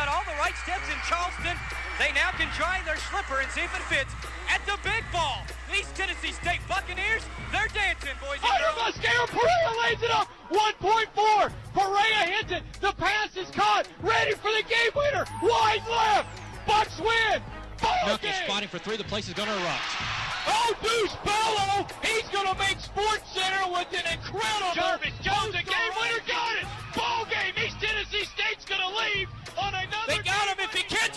got all the right steps in Charleston. They now can try their slipper and see if it fits at the big ball. These Tennessee State Buccaneers, they're dancing, boys and Under girls. Perea lays it up. 1.4. Perea hits it. The pass is caught. Ready for the game winner. Wide left. Bucks win. Ball Knuckles game. spotting for three. The place is going to erupt. Oh, Deuce Bello. He's going to make Sports Center with an incredible. Jarvis Jones, the game winner, got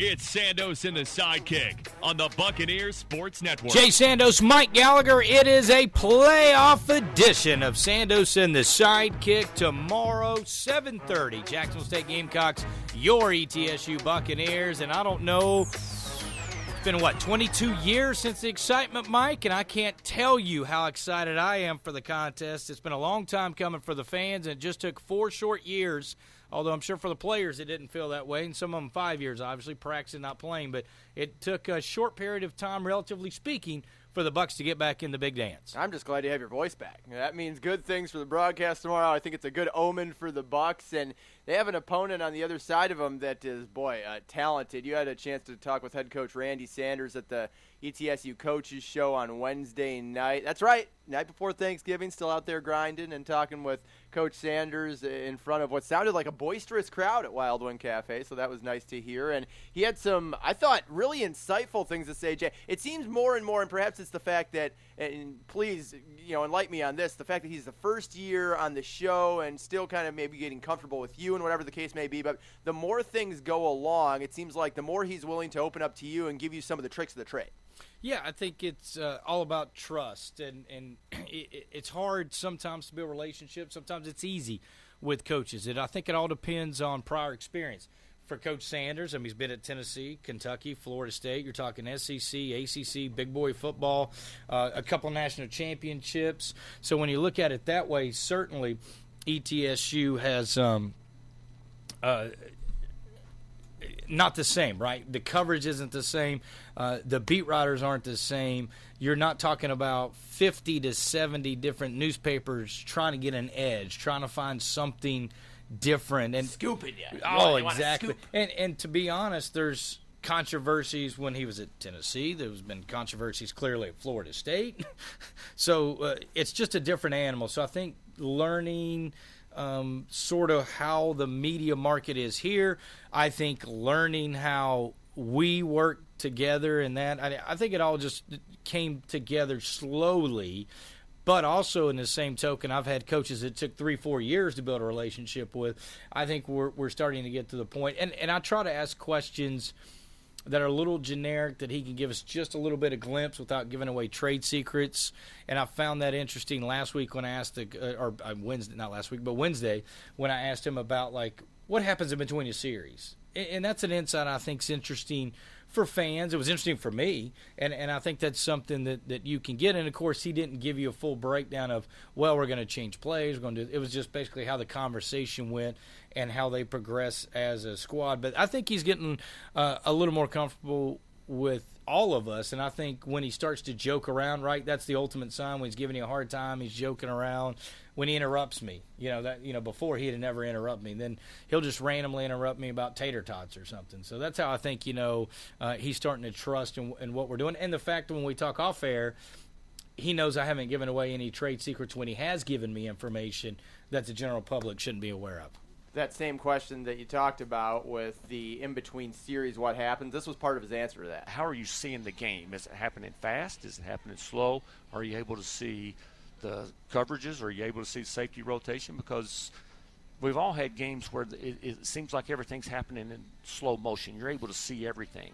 It's Sandos and the sidekick on the Buccaneers Sports Network. Jay Sandos, Mike Gallagher. It is a playoff edition of Sandos and the Sidekick tomorrow, 7:30. Jacksonville State Gamecocks, your ETSU Buccaneers, and I don't know. It's been what 22 years since the excitement, Mike, and I can't tell you how excited I am for the contest. It's been a long time coming for the fans, and it just took four short years. Although I'm sure for the players it didn't feel that way, and some of them five years, obviously practicing, not playing. But it took a short period of time, relatively speaking, for the Bucks to get back in the big dance. I'm just glad you have your voice back. That means good things for the broadcast tomorrow. I think it's a good omen for the Bucks, and they have an opponent on the other side of them that is, boy, uh, talented. You had a chance to talk with head coach Randy Sanders at the ETSU coaches show on Wednesday night. That's right, night before Thanksgiving. Still out there grinding and talking with Coach Sanders in front of what sounded like a boisterous crowd at Wild Wing Cafe. So that was nice to hear. And he had some, I thought, really insightful things to say. Jay, it seems more and more, and perhaps it's the fact that, and please, you know, enlighten me on this, the fact that he's the first year on the show and still kind of maybe getting comfortable with you and whatever the case may be. But the more things go along, it seems like the more he's willing to open up to you and give you some of the tricks of the trade. Yeah, I think it's uh, all about trust, and and it, it's hard sometimes to build relationships. Sometimes it's easy with coaches. It I think it all depends on prior experience. For Coach Sanders, I mean, he's been at Tennessee, Kentucky, Florida State. You're talking SEC, ACC, big boy football, uh, a couple national championships. So when you look at it that way, certainly ETSU has. Um, uh, not the same, right? The coverage isn't the same. Uh, the beat writers aren't the same. You're not talking about 50 to 70 different newspapers trying to get an edge, trying to find something different and Scooping you. Oh, You exactly. And and to be honest, there's controversies when he was at Tennessee. There's been controversies clearly at Florida State. so uh, it's just a different animal. So I think learning um, sort of how the media market is here. I think learning how we work together and that. I, I think it all just came together slowly. But also, in the same token, I've had coaches that took three, four years to build a relationship with. I think we're, we're starting to get to the point, and, and I try to ask questions that are a little generic that he can give us just a little bit of glimpse without giving away trade secrets. And I found that interesting last week when I asked the uh, or uh, Wednesday, not last week, but Wednesday when I asked him about like what happens in between a series. And, and that's an insight I think is interesting for fans. It was interesting for me, and and I think that's something that, that you can get. And of course, he didn't give you a full breakdown of well, we're going to change plays. We're going to. It was just basically how the conversation went and how they progress as a squad. But I think he's getting uh, a little more comfortable with all of us. And I think when he starts to joke around, right, that's the ultimate sign when he's giving you a hard time. He's joking around. When he interrupts me, you know that you know before he'd never interrupt me. Then he'll just randomly interrupt me about tater tots or something. So that's how I think you know uh, he's starting to trust in, in what we're doing. And the fact when we talk off air, he knows I haven't given away any trade secrets when he has given me information that the general public shouldn't be aware of. That same question that you talked about with the in between series, what happens? This was part of his answer to that. How are you seeing the game? Is it happening fast? Is it happening slow? Are you able to see the coverages? Are you able to see safety rotation? Because we've all had games where it, it seems like everything's happening in slow motion. You're able to see everything.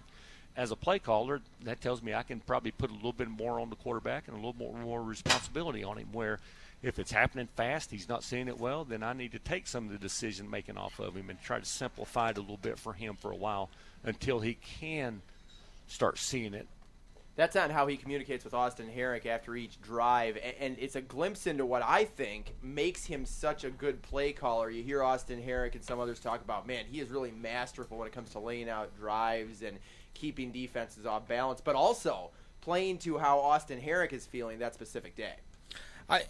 as a play caller, that tells me I can probably put a little bit more on the quarterback and a little more, more responsibility on him. Where if it's happening fast, he's not seeing it well, then I need to take some of the decision making off of him and try to simplify it a little bit for him for a while until he can start seeing it that's on how he communicates with Austin Herink after each drive, and it's a glimpse into what I think makes him such a good play caller. You hear Austin Herink and some others talk about, man, he is really masterful when it comes to laying out drives and keeping defenses off balance, but also playing to how Austin Herink is feeling that specific day. I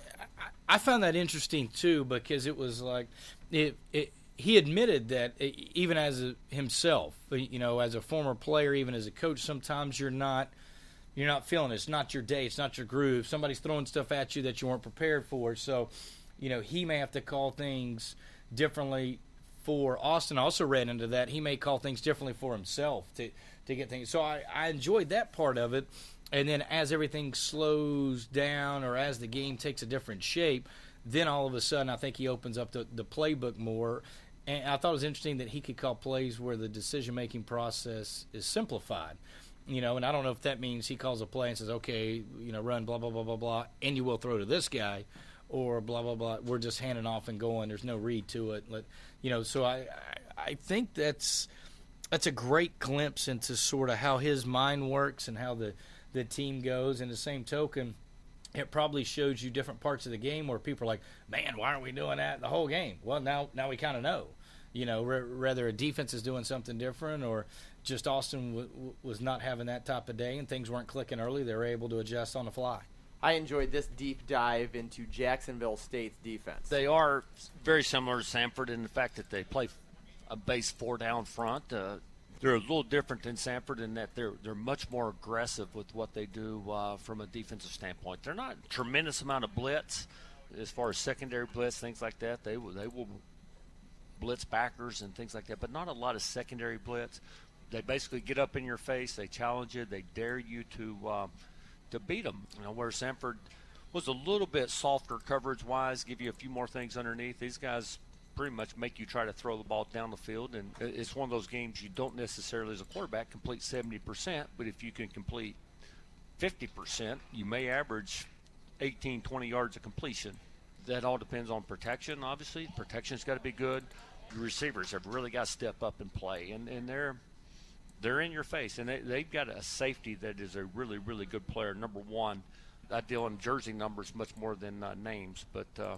I found that interesting too because it was like it, it he admitted that even as a, himself, uh, you know, as a former player, even as a coach, sometimes you're not – you're not feeling it. It's not your day. It's not your groove. Somebody's throwing stuff at you that you weren't prepared for. So, you know, he may have to call things differently for Austin. I also read into that he may call things differently for himself to to get things. So I, I enjoyed that part of it. And then as everything slows down or as the game takes a different shape, then all of a sudden I think he opens up the, the playbook more. And I thought it was interesting that he could call plays where the decision making process is simplified you know, and I don't know if that means he calls a play and says, okay, you know, run blah blah blah blah blah, and you will throw to this guy, or blah blah blah. We're just handing off and going. There's no read to it. Let, you know, so I, I think that's that's a great glimpse into sort of how his mind works and how the the team goes. And the same token, it probably shows you different parts of the game where people are like, man, why aren't we doing that the whole game? Well, now now we kind of know you know, whether a defense is doing something different or just Austin w- w- was not having that type of day and things weren't clicking early. They were able to adjust on the fly. I enjoyed this deep dive into Jacksonville State's defense. They are very similar to Samford in the fact that they play a base four down front. Uh, they're a little different than Samford in that they're they're much more aggressive with what they do uh, from a defensive standpoint. They're not a tremendous amount of blitz as far as secondary blitz, things like that. They will they will blitz backers and things like that, but not a lot of secondary blitz. They basically get up in your face, they challenge you, they dare you to uh, to beat them. You know, where Samford was a little bit softer coverage wise, give you a few more things underneath. These guys pretty much make you try to throw the ball down the field, and it's one of those games you don't necessarily, as a quarterback, complete 70%, but if you can complete 50%, you may average 18, 20 yards of completion. That all depends on protection, obviously. Protection's got to be good receivers have really got to step up and play, and, and they're they're in your face, and they, they've got a safety that is a really really good player. Number one, I deal in jersey numbers much more than uh, names, but uh,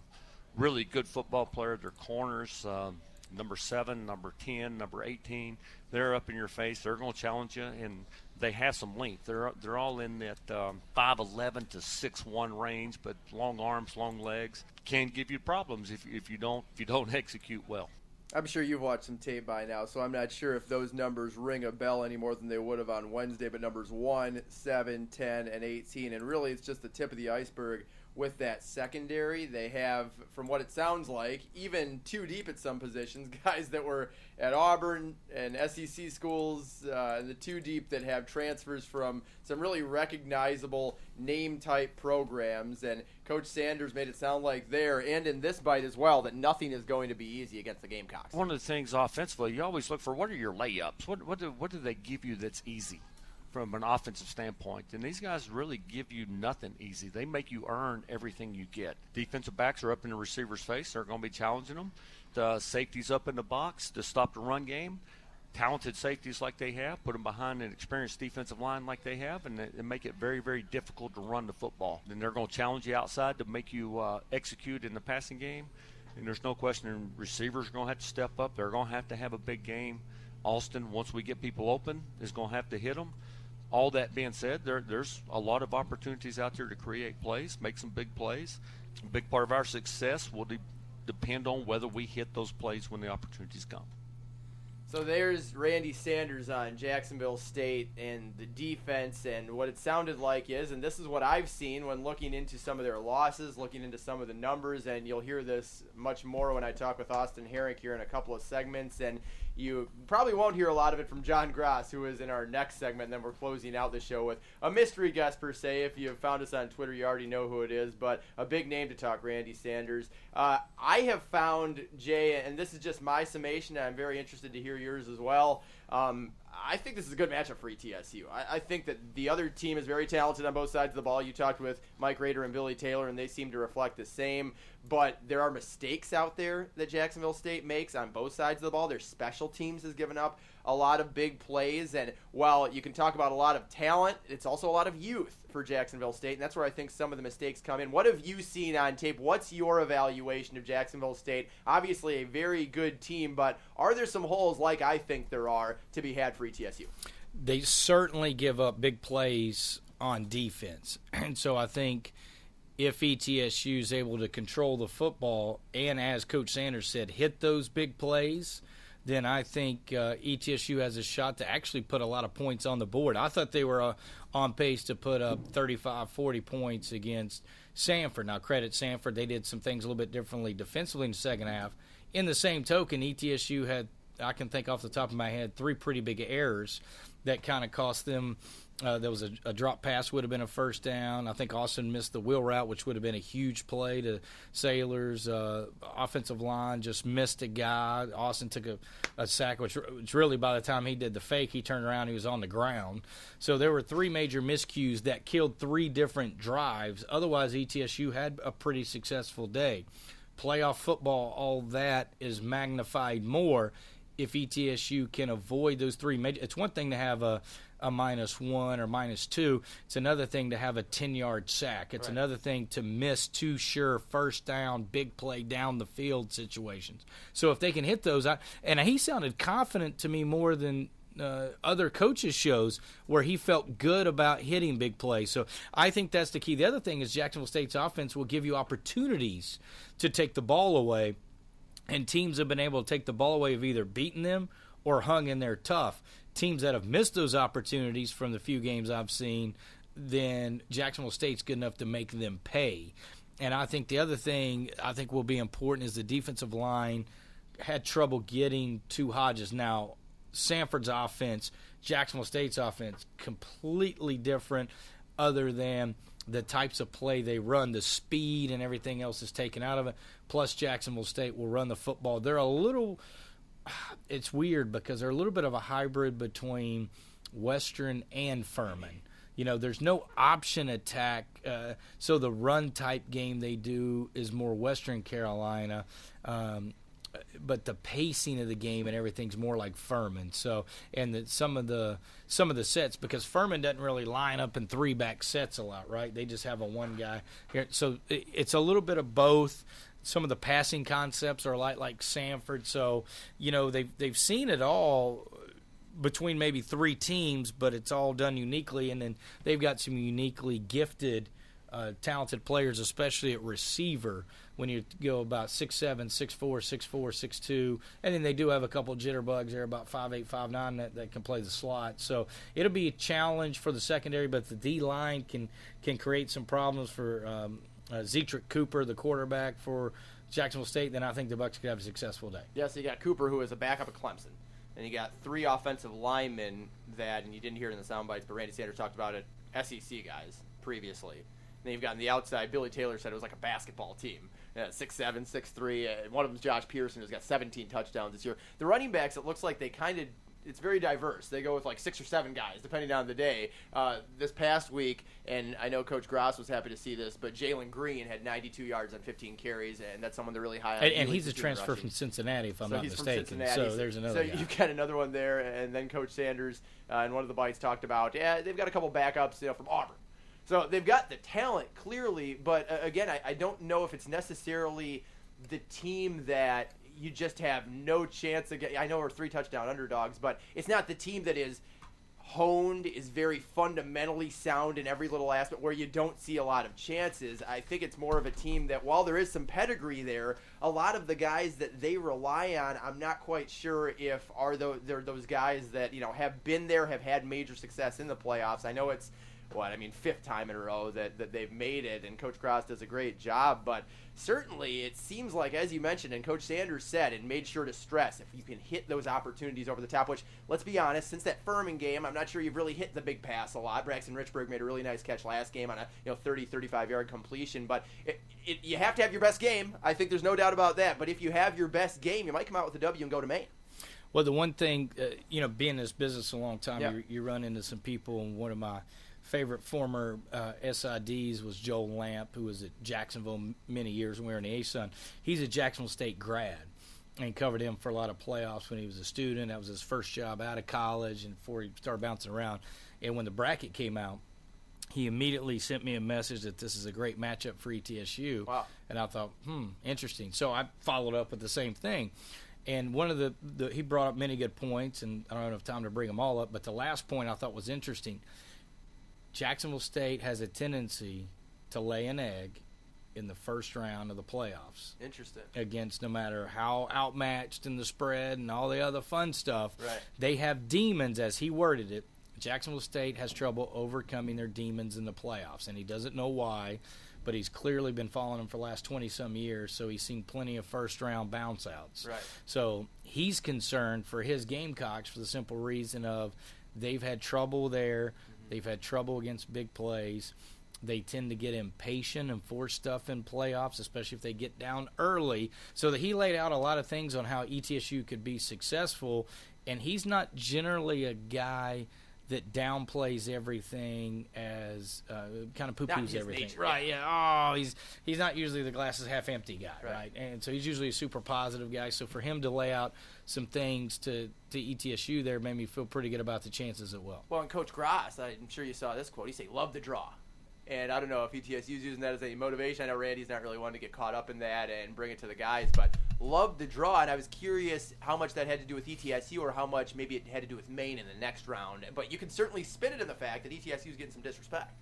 really good football player. Their corners. Um, number seven, number 10, number 18. They're up in your face. They're going to challenge you, and they have some length. They're they're all in that um, 5'11 to six one range, but long arms, long legs can give you problems if, if you don't if you don't execute well. I'm sure you've watched some tape by now, so I'm not sure if those numbers ring a bell any more than they would have on Wednesday. But numbers 1, 7, 10, and 18, and really it's just the tip of the iceberg with that secondary. They have, from what it sounds like, even too deep at some positions, guys that were at Auburn and SEC schools, uh, the two deep that have transfers from some really recognizable name type programs. And Coach Sanders made it sound like there and in this bite as well that nothing is going to be easy against the Gamecocks. One of the things offensively, you always look for what are your layups? What what do, what do they give you that's easy? From an offensive standpoint. And these guys really give you nothing easy. They make you earn everything you get. Defensive backs are up in the receiver's face. They're going to be challenging them. The safeties up in the box to stop the run game. Talented safeties like they have, put them behind an experienced defensive line like they have, and, and make it very, very difficult to run the football. And they're going to challenge you outside to make you uh, execute in the passing game. And there's no question receivers are going to have to step up. They're going to have to have a big game. Austin, once we get people open, is going to have to hit them all that being said, there, there's a lot of opportunities out there to create plays, make some big plays. A big part of our success will de- depend on whether we hit those plays when the opportunities come. So there's Randy Sanders on Jacksonville State and the defense and what it sounded like is, and this is what I've seen when looking into some of their losses, looking into some of the numbers, and you'll hear this much more when I talk with Austin Herink here in a couple of segments. And you probably won't hear a lot of it from John Grass, who is in our next segment. And then we're closing out the show with a mystery guest, per se. If you have found us on Twitter, you already know who it is, but a big name to talk, Randy Sanders. Uh, I have found, Jay, and this is just my summation, I'm very interested to hear yours as well. Um, I think this is a good matchup for ETSU. I, I, think that the other team is very talented on both sides of the ball. You talked with Mike Rader and Billy Taylor, and they seem to reflect the same. But there are mistakes out there that Jacksonville State makes on both sides of the ball. Their special teams has given up a lot of big plays. And while you can talk about a lot of talent, it's also a lot of youth for Jacksonville State. And that's where I think some of the mistakes come in. What have you seen on tape? What's your evaluation of Jacksonville State? Obviously, a very good team, but are there some holes, like I think there are, to be had for ETSU? They certainly give up big plays on defense. And so I think if ETSU is able to control the football and, as Coach Sanders said, hit those big plays – then I think uh, ETSU has a shot to actually put a lot of points on the board. I thought they were uh, on pace to put up 35, 40 points against Samford. Now, credit Samford, they did some things a little bit differently defensively in the second half. In the same token, ETSU had, I can think off the top of my head, three pretty big errors that kind of cost them uh, there was a, a, drop pass would have been a first down. I think Austin missed the wheel route, which would have been a huge play to Sailors. Uh, offensive line just missed a guy. Austin took a, a sack, which, which, really by the time he did the fake, he turned around, he was on the ground. So there were three major miscues that killed three different drives. Otherwise, ETSU had a pretty successful day. Playoff football, all that is magnified more if ETSU can avoid those three major. It's one thing to have a a minus one or minus two. It's another thing to have a 10 yard sack. It's right. another thing to miss two sure first down, big play down the field situations. So if they can hit those, I, and he sounded confident to me more than uh, other coaches shows where he felt good about hitting big plays. So I think that's the key. The other thing is Jacksonville State's offense will give you opportunities to take the ball away, and teams have been able to take the ball away of either beating them or hung in there tough teams that have missed those opportunities from the few games I've seen, then Jacksonville State's good enough to make them pay. And I think the other thing I think will be important is the defensive line had trouble getting to Hodges. Now, Samford's offense, Jacksonville State's offense, completely different, other than the types of play they run, the speed and everything else is taken out of it. Plus, Jacksonville State will run the football. They're a little it's weird because they're a little bit of a hybrid between Western and Furman. You know, there's no option attack, uh, so the run type game they do is more Western Carolina. Um, but the pacing of the game and everything's more like Furman. So, and the, some of the some of the sets because Furman doesn't really line up in three back sets a lot, right? They just have a one guy here. So it, it's a little bit of both some of the passing concepts are like like Samford. So you know they've they've seen it all between maybe three teams, but it's all done uniquely. And then they've got some uniquely gifted, uh, talented players, especially at receiver. When you go about six seven, six four, six four, six two, and then they do have a couple of jitterbugs there, about five eight, five nine that, that can play the slot. So it'll be a challenge for the secondary, but the D line can can create some problems for. Um, uh, Cooper, the quarterback for Jacksonville State, then I think the Bucks could have a successful day. Yes, yeah, so you got Cooper, who is a backup at Clemson, and you got three offensive linemen that, and you didn't hear it in the sound bites, but Randy Sanders talked about it, SEC guys previously. And then you've got on the outside, Billy Taylor said it was like a basketball team. Yeah, six seven, six three. One of them's Josh Pearson, who's got 17 touchdowns this year. The running backs, it looks like they kind of it's very diverse. They go with like six or seven guys, depending on the day. Uh, this past week, and I know Coach Grass was happy to see this, but Jalen Green had 92 yards on 15 carries, and that's someone they're really high on. And, and he's a transfer rushing. from Cincinnati, if I'm so not mistaken. So there's another. So guy. you got another one there, and then Coach Sanders uh, in one of the bites talked about, yeah, they've got a couple backups you know, from Auburn. So they've got the talent clearly, but uh, again, I, I don't know if it's necessarily the team that you just have no chance again. I know we're three touchdown underdogs, but it's not the team that is honed, is very fundamentally sound in every little aspect where you don't see a lot of chances. I think it's more of a team that while there is some pedigree there, a lot of the guys that they rely on, I'm not quite sure if are those they're those guys that, you know, have been there, have had major success in the playoffs. I know it's what I mean, fifth time in a row that, that they've made it, and Coach Grass does a great job. But certainly, it seems like, as you mentioned, and Coach Sanders said, and made sure to stress, if you can hit those opportunities over the top, which, let's be honest, since that Furman game, I'm not sure you've really hit the big pass a lot. Braxton Richburg made a really nice catch last game on a you know 30, 35 yard completion, but it, it, you have to have your best game. I think there's no doubt about that. But if you have your best game, you might come out with a W and go to Maine. Well, the one thing, uh, you know, being in this business a long time, Yeah. you, you run into some people, and one of my favorite former uh, SIDs was Joel Lamp, who was at Jacksonville many years when we were in the A-Sun. He's a Jacksonville State grad and covered him for a lot of playoffs when he was a student. That was his first job out of college and before he started bouncing around. And when the bracket came out, he immediately sent me a message that this is a great matchup for ETSU. Wow. And I thought, hmm, interesting. So I followed up with the same thing. And one of the, the he brought up many good points, and I don't have time to bring them all up. But the last point I thought was interesting. Jacksonville State has a tendency to lay an egg in the first round of the playoffs Interesting. against no matter how outmatched in the spread and all the other fun stuff. Right. They have demons, as he worded it. Jacksonville State has trouble overcoming their demons in the playoffs, and he doesn't know why, but he's clearly been following them for the last 20 some years, so he's seen plenty of first round bounce outs. Right. So he's concerned for his Gamecocks for the simple reason of they've had trouble there, they've had trouble against big plays. They tend to get impatient and force stuff in playoffs, especially if they get down early. So that he laid out a lot of things on how ETSU could be successful, and he's not generally a guy that downplays everything as uh, kind of poo poos everything. nature, right? Yeah. Oh, he's he's not usually the glasses half empty guy, Right. right. And so he's usually a super positive guy. So for him to lay out some things to to ETSU there made me feel pretty good about the chances it will. Well, and Coach Grass, I'm sure you saw this quote. He say, "Love the draw," and I don't know if ETSU's using that as a motivation. I know Randy's not really one to get caught up in that and bring it to the guys, but love the draw. And I was curious how much that had to do with ETSU or how much maybe it had to do with Maine in the next round. But you can certainly spin it in the fact that ETSU is getting some disrespect.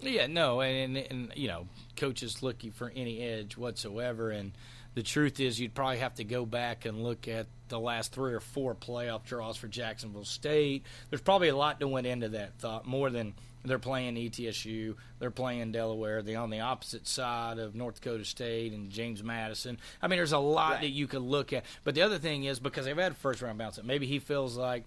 Yeah, no, and, and and you know, coaches looking for any edge whatsoever, and the truth is, you'd probably have to go back and look at the last three or four playoff draws for Jacksonville State. There's probably a lot that went into that thought, more than they're playing ETSU, they're playing Delaware, they're on the opposite side of North Dakota State and James Madison. I mean, there's a lot Right. that you could look at, but the other thing is because they've had first round bounce, maybe he feels like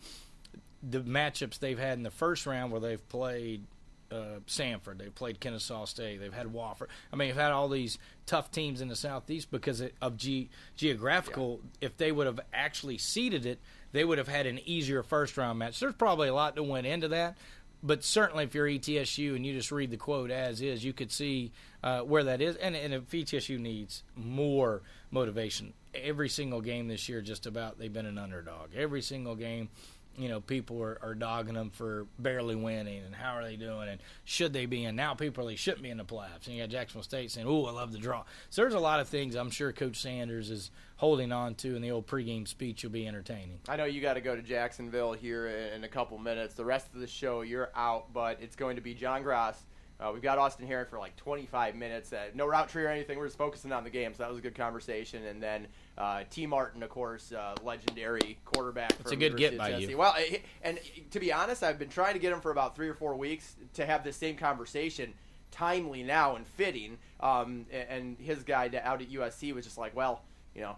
the matchups they've had in the first round where they've played uh, Samford, they've played Kennesaw State, they've had Wofford. I mean, they've had all these tough teams in the Southeast because of ge- geographical. If they would have actually seeded it, they would have had an easier first round match. There's probably a lot that went into that. But certainly, if you're ETSU and you just read the quote as is, you could see uh, where that is. And, and if ETSU needs more motivation, every single game this year, just about they've been an underdog. Every single game, you know, people are, are dogging them for barely winning and how are they doing and should they be in. Now people really shouldn't be in the playoffs. And you got Jacksonville State saying, "Oh, I love the draw." So there's a lot of things I'm sure Coach Sanders is holding on to, and the old pregame speech will be entertaining. I know you got to go to Jacksonville here in, in a couple minutes. The rest of the show, you're out, but it's going to be John Grass. Uh, we've got Austin Herink for like 25 minutes. Uh, no route tree or anything. We're just focusing on the game, so that was a good conversation. And then uh, Tee Martin, of course, uh, legendary quarterback. It's a good get University by you. Well, and to be honest, I've been trying to get him for about three or four weeks to have this same conversation. Timely now and fitting. Um, and- and his guy out at USC was just like, well, you know,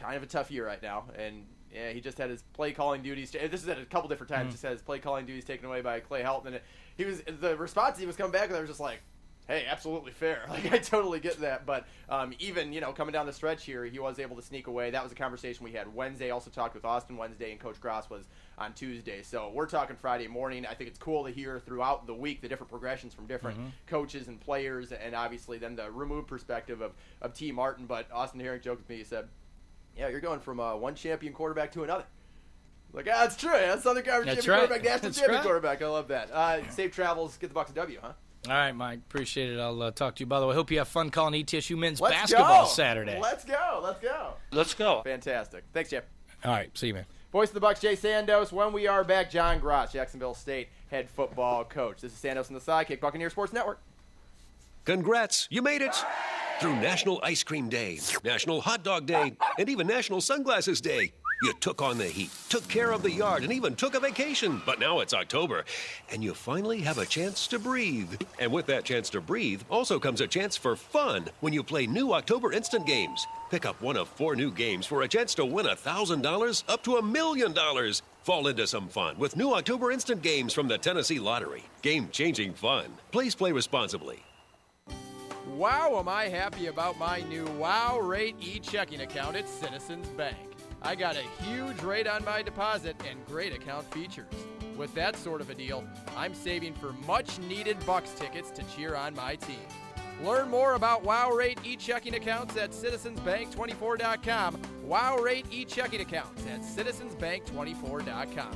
kind of a tough year right now, and yeah, he just had his play calling duties. This is at a couple different times. Just had his play calling duties taken away by Clay Helton, and he was the response he was coming back with. I was just like, "Hey, absolutely fair. Like I totally get that." But um, even you know coming down the stretch here, he was able to sneak away. That was a conversation we had Wednesday. Also talked with Austin Wednesday, and Coach Grass was on Tuesday. So we're talking Friday morning. I think it's cool to hear throughout the week the different progressions from different coaches and players, and obviously then the removed perspective of of Tee Martin. But Austin Herink joked with me. He said yeah, you're going from uh, one champion quarterback to another. Like, ah, that's true. That's Southern Conference That's champion right. quarterback, national That's champion right. quarterback. I love that. Uh, safe travels. Get the box Bucks a W, huh? All right, Mike. Appreciate it. I'll uh, talk to you. By the way, hope you have fun calling ETSU men's Let's basketball go. Saturday. Let's go. Let's go. Let's go. Fantastic. Thanks, Jeff. All right. See you, man. Voice of the Bucks, Jay Sandos. When we are back, John Grass, Jacksonville State head football coach. This is Sandos and the Sidekick, Buccaneer Sports Network. Congrats, you made it! Through National Ice Cream Day, National Hot Dog Day, and even National Sunglasses Day. You took on the heat, took care of the yard, and even took a vacation. But now it's October, and you finally have a chance to breathe. And with that chance to breathe also comes a chance for fun when you play new October Instant Games. Pick up one of four new games for a chance to win $1,000 up to a million dollars. Fall into some fun with new October Instant Games from the Tennessee Lottery. Game changing fun. Please play responsibly. Wow, am I happy about my new Wow Rate e checking account at Citizens Bank. I got a huge rate on my deposit and great account features. With that sort of a deal, I'm saving for much needed Bucks tickets to cheer on my team. Learn more about Wow Rate e-checking accounts at citizensbank24.com. Wow Rate e-checking accounts at citizensbank24.com.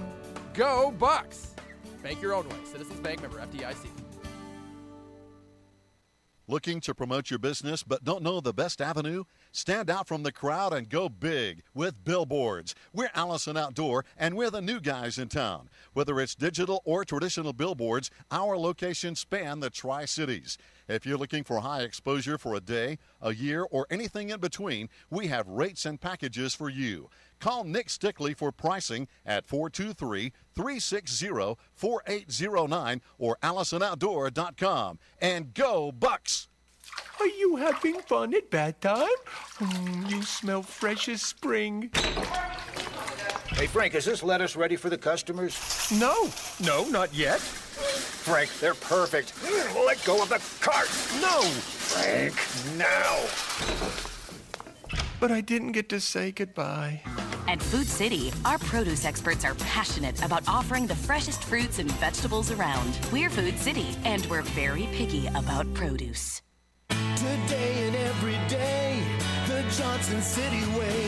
Go Bucks! Bank your own way. Citizens Bank member FDIC. Looking to promote your business but don't know the best avenue? Stand out from the crowd and go big with billboards. We're Allison Outdoor and we're the new guys in town. Whether it's digital or traditional billboards, our locations span the Tri Cities. If you're looking for high exposure for a day, a year, or anything in between, we have rates and packages for you. Call Nick Stickley for pricing at 423 360 4809 or AllisonOutdoor.com. And go, Bucks! Are you having fun at bath time? Mm, you smell fresh as spring. Hey, Frank, is this lettuce ready for the customers? No, no, not yet. Frank, they're perfect. Let go of the cart. No. Frank, now. But I didn't get to say goodbye. At Food City, our produce experts are passionate about offering the freshest fruits and vegetables around. We're Food City, and we're very picky about produce. Johnson City way.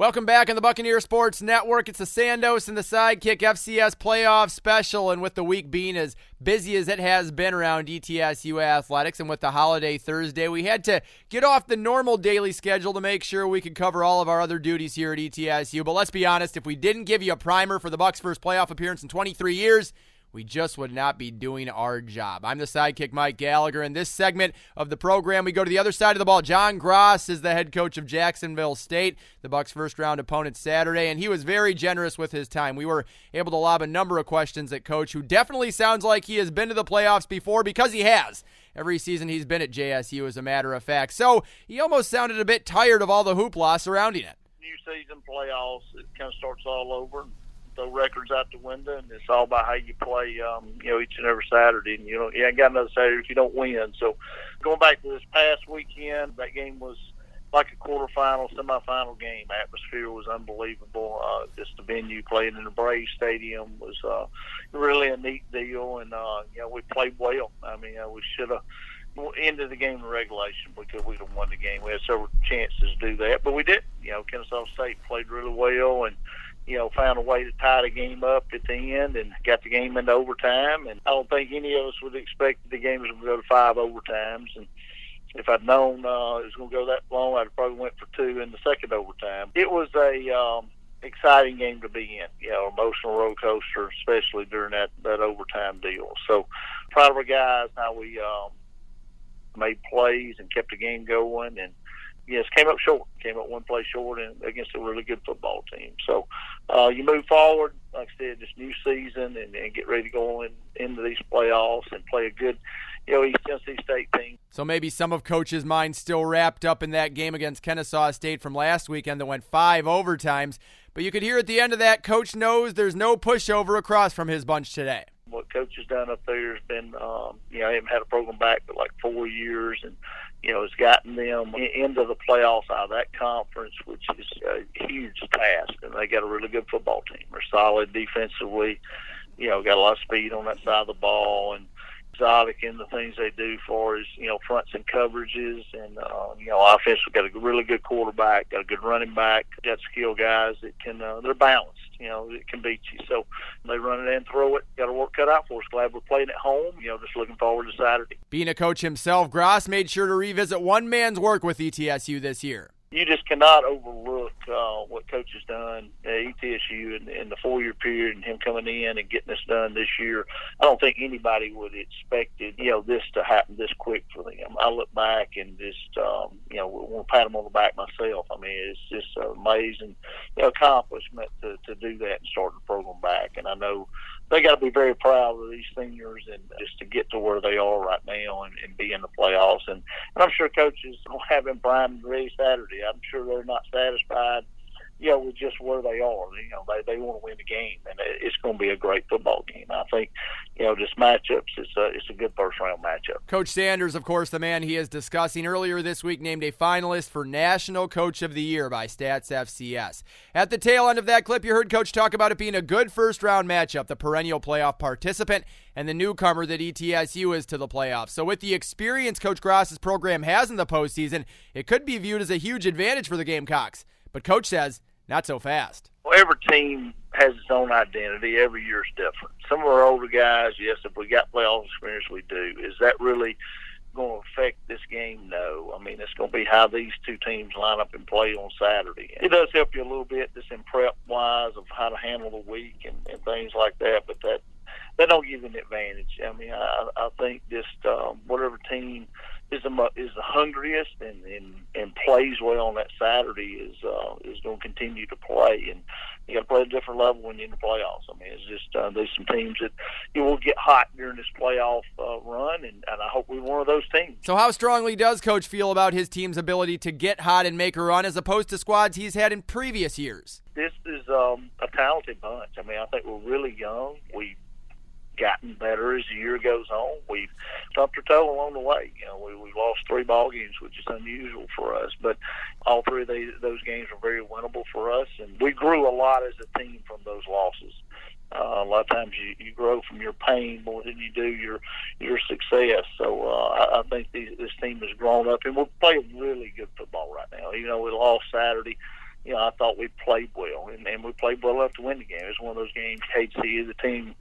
Welcome back on the Buccaneer Sports Network. It's the Sandos and the Sidekick FCS playoff special, and with the week being as busy as it has been around ETSU athletics, and with the holiday Thursday, we had to get off the normal daily schedule to make sure we could cover all of our other duties here at ETSU. But let's be honest, if we didn't give you a primer for the Bucks' first playoff appearance in 23 years, we just would not be doing our job. I'm the sidekick, Mike Gallagher. In this segment of the program, we go to the other side of the ball. John Grass is the head coach of Jacksonville State, the Bucks' first round opponent Saturday, and he was very generous with his time. We were able to lob a number of questions at coach, who definitely sounds like he has been to the playoffs before because he has. Every season he's been at JSU, as a matter of fact. So he almost sounded a bit tired of all the hoopla surrounding it. New season playoffs, it kind of starts all over throw records out the window, and it's all about how you play, um, you know, each and every Saturday. And you know, you ain't got another Saturday if you don't win. So, going back to this past weekend, that game was like a quarterfinal, semifinal game. Atmosphere was unbelievable. Uh, just the venue playing in the Brave Stadium was uh, really a neat deal, and uh, you know, we played well. I mean, uh, we should have ended the game in regulation because we'd have won the game. We had several chances to do that, but we did. You know, Kennesaw State played really well, and you know, found a way to tie the game up at the end and got the game into overtime. And I don't think any of us would expect the game was going to go to five overtimes. And if I'd known uh, it was going to go that long, I'd probably went for two in the second overtime. It was a um, exciting game to be in. You know, emotional roller coaster, especially during that that overtime deal. So proud of our guys how we um, made plays and kept the game going and yes, came up short. Came up one play short and against a really good football team. So uh, you move forward, like I said, this new season and, and get ready to go in, into these playoffs and play a good, you know, East Tennessee State team. So maybe some of Coach's mind still wrapped up in that game against Kennesaw State from last weekend that went five overtimes. But you could hear at the end of that, Coach knows there's no pushover across from his bunch today. What Coach has done up there has been, um, you know, I haven't had a program back for like four years, and you know, has gotten them into the playoffs out of that conference, which is a huge task. And they got a really good football team. They're solid defensively. You know, got a lot of speed on that side of the ball, and exotic in the things they do for as you know fronts and coverages, and uh, you know, offense. We've got a really good quarterback, got a good running back, got skilled guys that can. Uh, they're balanced. You know, it can beat you. So they run it and throw it. Got a work cut out for us. Glad we're playing at home. You know, just looking forward to Saturday. Being a coach himself, Grass made sure to revisit one man's work with ETSU this year you just cannot overlook uh, what coach has done at ETSU in, in the four-year period and him coming in and getting this done this year. I don't think anybody would have expected you know this to happen this quick for them. I look back and just um, you know want to pat them on the back myself. I mean it's just an amazing you know, accomplishment to, to do that and start the program back. And I know they got to be very proud of these seniors and just to get to where they are right now and, and be in the playoffs. And, and I'm sure coaches will have them primed ready Saturday. I'm sure they're not satisfied know, with just where they are. You know, they, they want to win the game, and it's going to be a great football game. I think, you know, just matchups, it's a, it's a good first round matchup. Coach Sanders, of course, the man he is discussing earlier this week, named a finalist for National Coach of the Year by Stats FCS. At the tail end of that clip, you heard Coach talk about it being a good first round matchup, the perennial playoff participant and the newcomer that ETSU is to the playoffs. So, with the experience Coach Grass's program has in the postseason, it could be viewed as a huge advantage for the Gamecocks. But Coach says not so fast. Well, every team has its own identity. Every year is different. Some of our older guys, yes, if we got playoff experience, we do. Is that really going to affect this game? No. I mean, it's going to be how these two teams line up and play on Saturday. It does help you a little bit, just in prep wise of how to handle the week and, and things like that. But that that don't give you an advantage. I mean, I, I think just um, whatever team is the is the hungriest and, and and plays well on that Saturday is uh, is going to continue to play and you got to play at a different level when you're in the playoffs. I mean, it's just uh, there's some teams that you will get hot during this playoff uh, run, and, and I hope we're one of those teams. So, how strongly does Coach feel about his team's ability to get hot and make a run, as opposed to squads he's had in previous years? This is um, a talented bunch. I mean, I think we're really young. We gotten better as the year goes on. We've stumped our toe along the way. You know, we, we've lost three ball games, which is unusual for us, but all three of these, those games were very winnable for us, and we grew a lot as a team from those losses. Uh, a lot of times you, you grow from your pain more than you do your your success. So uh, I, I think these, this team has grown up, and we're playing really good football right now. You know, we lost Saturday you know, I thought we played well, and, and we played well enough to win the game. It was one of those games hate to see the team,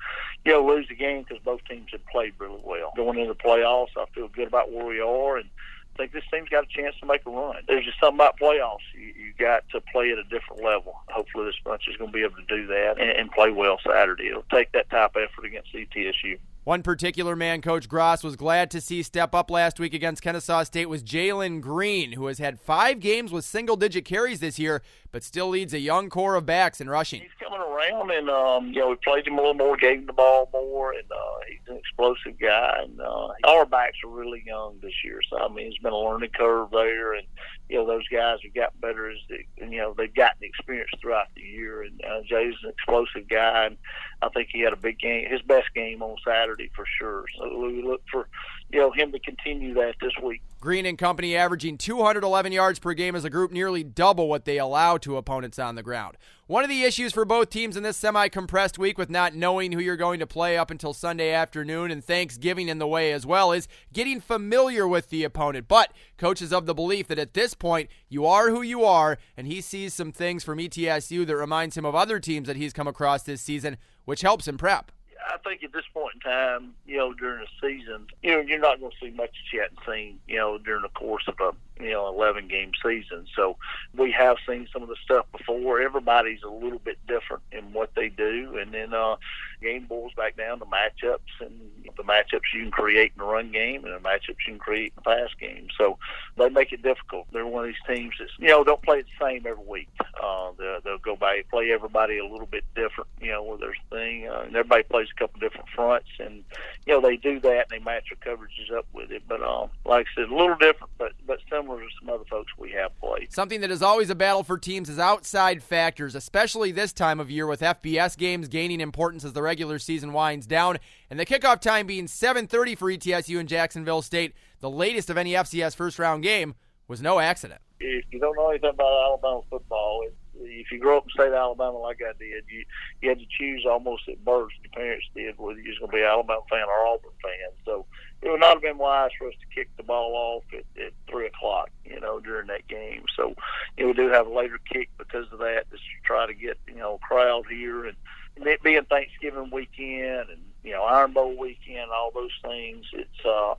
you know, lose the game because both teams had played really well. Going into the playoffs, I feel good about where we are, and I think this team's got a chance to make a run. There's just something about playoffs. You, you got to play at a different level. Hopefully, this bunch is going to be able to do that and, and play well Saturday. It'll take that type of effort against ETSU. One particular man Coach Grass was glad to see step up last week against Kennesaw State was Jalen Green, who has had five games with single digit carries this year, but still leads a young core of backs in rushing. He's coming around, and um, you know we played him a little more, gave him the ball more, and uh, he's an explosive guy. And uh, our backs are really young this year, so I mean it's been a learning curve there, and you know those guys have gotten better as they, you know they've gotten experience throughout the year. And uh, Jay's an explosive guy, and I think he had a big game, his best game on Saturday for sure. So we look for you know him to continue that this week. Green and company averaging 211 yards per game as a group, nearly double what they allow to opponents on the ground. One of the issues for both teams in this semi compressed week, with not knowing who you're going to play up until Sunday afternoon and Thanksgiving in the way as well, is getting familiar with the opponent. But coach is of the belief that at this point, you are who you are, and he sees some things from ETSU that reminds him of other teams that he's come across this season, which helps him prep. I think at this point in time, you know, during the season, you know, you're not going to see much that you hadn't seen, you know, during the course of a you know 11 game season. So we have seen some of the stuff before. Everybody's a little bit different in what they do, and then uh, game boils back down to matchups and the matchups you can create in the run game and the matchups you can create in the pass game. So they make it difficult. They're one of these teams that you know don't play the same every week. Uh, they'll, they'll go by play everybody a little bit different. You know, with their thing, uh, and everybody plays a couple different fronts, and you know they do that and they match their coverages up with it. But um, like I said, a little different, but but similar similar to some other folks we have played. Something that is always a battle for teams is outside factors, especially this time of year with FBS games gaining importance as the regular season winds down, and the kickoff time being 7:30 for ETSU and Jacksonville State. The latest of any FCS first round game was no accident. If you don't know anything about Alabama football, it, if you grow up in state Alabama like I did, you you had to choose almost at birth. Your parents did whether you was going to be an Alabama fan or Auburn fan. So it would not have been wise for us to kick the ball off at, at three o'clock, you know, during that game. So you know, we do have a later kick because of that, just to try to get you know crowd here, and it being Thanksgiving weekend and you know Iron Bowl weekend, all those things. It's uh,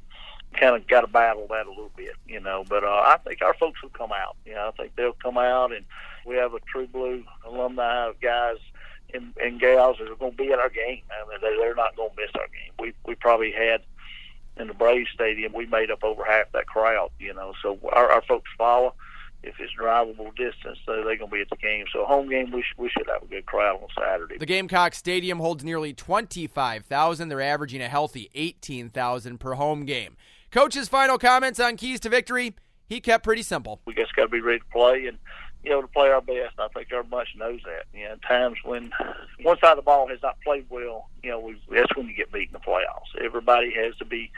kind of got to battle that a little bit, you know. But uh, I think our folks will come out. You know, I think they'll come out, and we have a True Blue alumni of guys and, and gals that are going to be at our game. I mean, they, they're not going to miss our game. We we probably had in the Braves Stadium, we made up over half that crowd, you know. So our, our folks follow. If it's drivable distance, so they're going to be at the game. So home game, we, sh- we should have a good crowd on Saturday. The Gamecock Stadium holds nearly 25,000. They're averaging a healthy 18,000 per home game. Coach's final comments on keys to victory. He kept pretty simple. We just got to be ready to play and you know to play our best. I think our bunch knows that. You know, times when one side of the ball has not played well, you know, we, that's when you get beat in the playoffs. Everybody has to be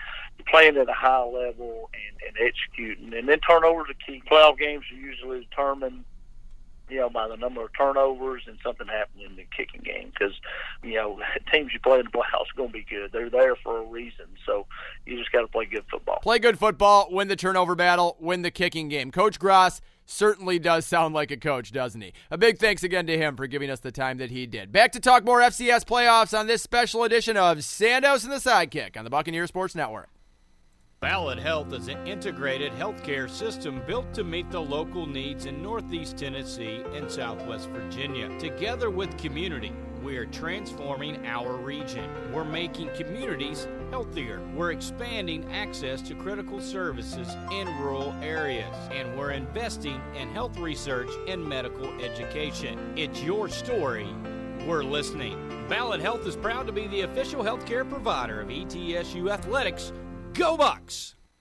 playing at a high level and, and executing, and then turnovers are key. Playoff games are usually determined you know, by the number of turnovers and something happening in the kicking game because, you know, teams you play in the playoffs are going to be good. They're there for a reason. So you just got to play good football. Play good football, win the turnover battle, win the kicking game. Coach Grass certainly does sound like a coach, doesn't he? A big thanks again to him for giving us the time that he did. Back to talk more FCS playoffs on this special edition of Sandos and the Sidekick on the Buccaneer Sports Network. Ballad Health is an integrated healthcare system built to meet the local needs in Northeast Tennessee and Southwest Virginia. Together with community, we are transforming our region. We're making communities healthier. We're expanding access to critical services in rural areas. And we're investing in health research and medical education. It's your story. We're listening. Ballad Health is proud to be the official healthcare provider of ETSU Athletics. Go Bucks!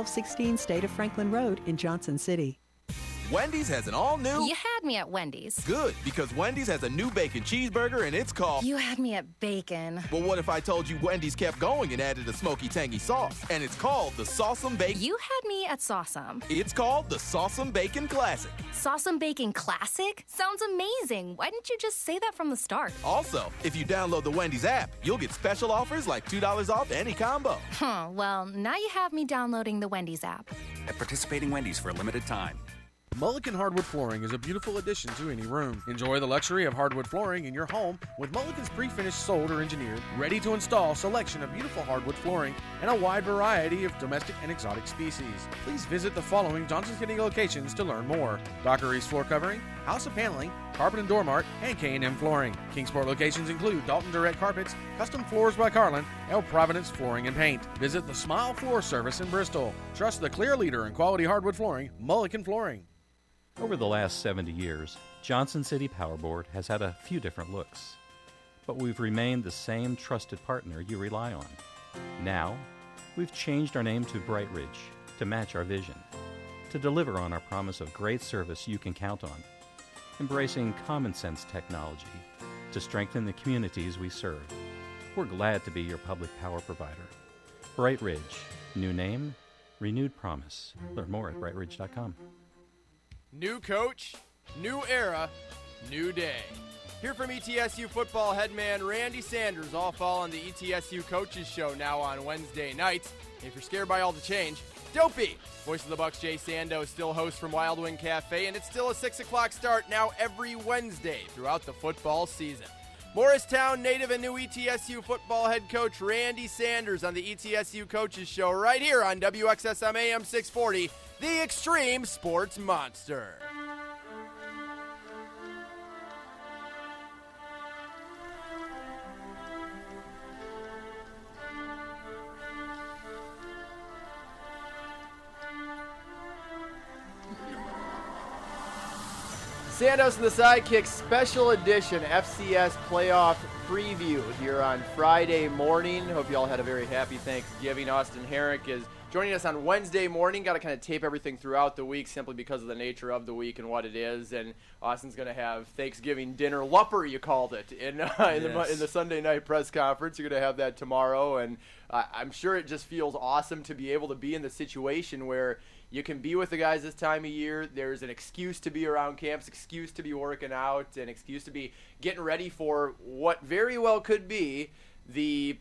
1216 State of Franklin Road in Johnson City. Wendy's has an all new. You had me at Wendy's. Good, because Wendy's has a new bacon cheeseburger and it's called. You had me at bacon. Well, what if I told you Wendy's kept going and added a smoky tangy sauce? And it's called the S'Awesome Bacon. You had me at S'Awesome. It's called the S'Awesome Bacon Classic. S'Awesome Bacon Classic? Sounds amazing. Why didn't you just say that from the start? Also, if you download the Wendy's app, you'll get special offers like $2 off any combo. Huh, well, now you have me downloading the Wendy's app. At participating Wendy's for a limited time. Mullican Hardwood Flooring is a beautiful addition to any room. Enjoy the luxury of hardwood flooring in your home with Mullican's pre-finished sold or engineered, ready to install selection of beautiful hardwood flooring and a wide variety of domestic and exotic species. Please visit the following Johnson City locations to learn more. Docker East Floor Covering, House of Paneling, Carpet and Door Mart, and K&M Flooring. Kingsport locations include Dalton Direct Carpets, Custom Floors by Carlin, El Providence Flooring and Paint. Visit the Smile Floor Service in Bristol. Trust the clear leader in quality hardwood flooring, Mullican Flooring. Over the last 70 years, Johnson City Power Board has had a few different looks, but we've remained the same trusted partner you rely on. Now, we've changed our name to Bright Ridge to match our vision, to deliver on our promise of great service you can count on, embracing common sense technology to strengthen the communities we serve. We're glad to be your public power provider. Bright Ridge, new name, renewed promise. Learn more at brightridge.com. New coach, new era, new day. Here from ETSU football headman Randy Sanders, all fall on the ETSU Coaches Show now on Wednesday nights. If you're scared by all the change, don't. Voice of the Bucks, Jay Sando, still host from Wild Wing Cafe, and it's still a 6 o'clock start now every Wednesday throughout the football season. Morristown native and new ETSU football head coach Randy Sanders on the ETSU Coaches Show right here on WXSM AM 640, the Extreme Sports Monster. Sandos and the Sidekick Special Edition FCS Playoff Preview here on Friday morning. Hope you all had a very happy Thanksgiving. Austin Herink is joining us on Wednesday morning. Got to kind of tape everything throughout the week simply because of the nature of the week and what it is. And Austin's going to have Thanksgiving dinner lupper, you called it, in, uh, in, the, Yes. in the Sunday night press conference. You're going to have that tomorrow. And uh, I'm sure it just feels awesome to be able to be in the situation where you can be with the guys this time of year. There's an excuse to be around camps, excuse to be working out, an excuse to be getting ready for what very well could be the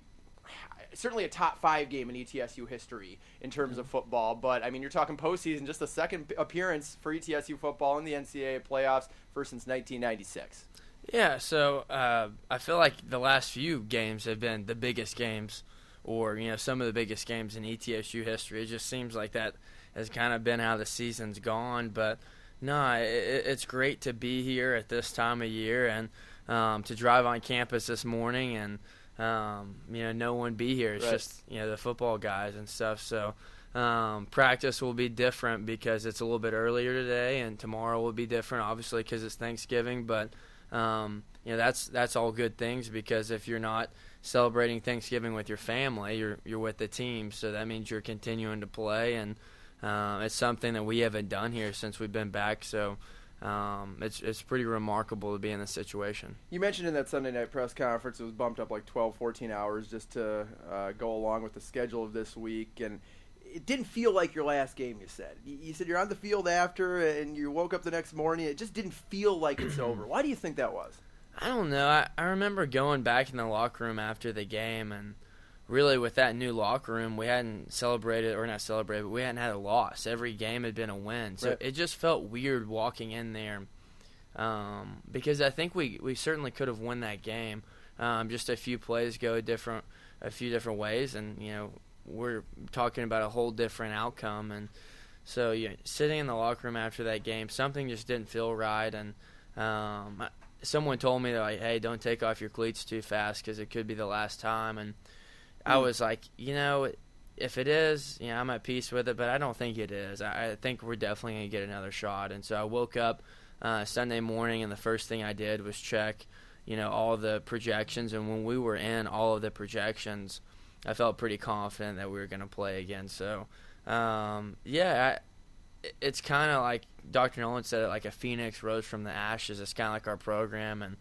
certainly a top five game in ETSU history in terms of football. But I mean, you're talking postseason, just the second appearance for ETSU football in the NCAA playoffs, first since 1996. Yeah, so uh, I feel like the last few games have been the biggest games, or you know, some of the biggest games in ETSU history. It just seems like that has kind of been how the season's gone. But no, it, it's great to be here at this time of year and um, to drive on campus this morning and um, you know no one be here. It's Right. just you know the football guys and stuff. So. Um, practice will be different because it's a little bit earlier today, and tomorrow will be different, obviously, because it's Thanksgiving. But um, you know that's that's all good things because if you're not celebrating Thanksgiving with your family, you're you're with the team, so that means you're continuing to play, and uh, it's something that we haven't done here since we've been back. So um, it's it's pretty remarkable to be in this situation. You mentioned in that Sunday night press conference it was bumped up like 12, 14 hours just to uh, go along with the schedule of this week, and it didn't feel like your last game. You said you you said you're on the field after, and you woke up the next morning. It just didn't feel like it's over. Why do you think that was? I don't know. I, I remember going back in the locker room after the game, and really with that new locker room, we hadn't celebrated or not celebrated, but we hadn't had a loss. Every game had been a win, so Right. it just felt weird walking in there. Um, because I think we, we certainly could have won that game. Um, just a few plays go a different a few different ways, and you know we're talking about a whole different outcome. And so, yeah, sitting in the locker room after that game, something just didn't feel right, and um, I- someone told me that like, hey, don't take off your cleats too fast because it could be the last time. And I Mm. was like, you know, if it is, you know, I'm at peace with it, but I don't think it is. I, I think we're definitely gonna get another shot. And so I woke up uh, Sunday morning, and the first thing I did was check, you know, all the projections. And when we were in all of the projections, I felt pretty confident that we were gonna play again. So, um, yeah. I, it's kind of like Dr. Noland said it, like a phoenix rose from the ashes. It's kind of like our program and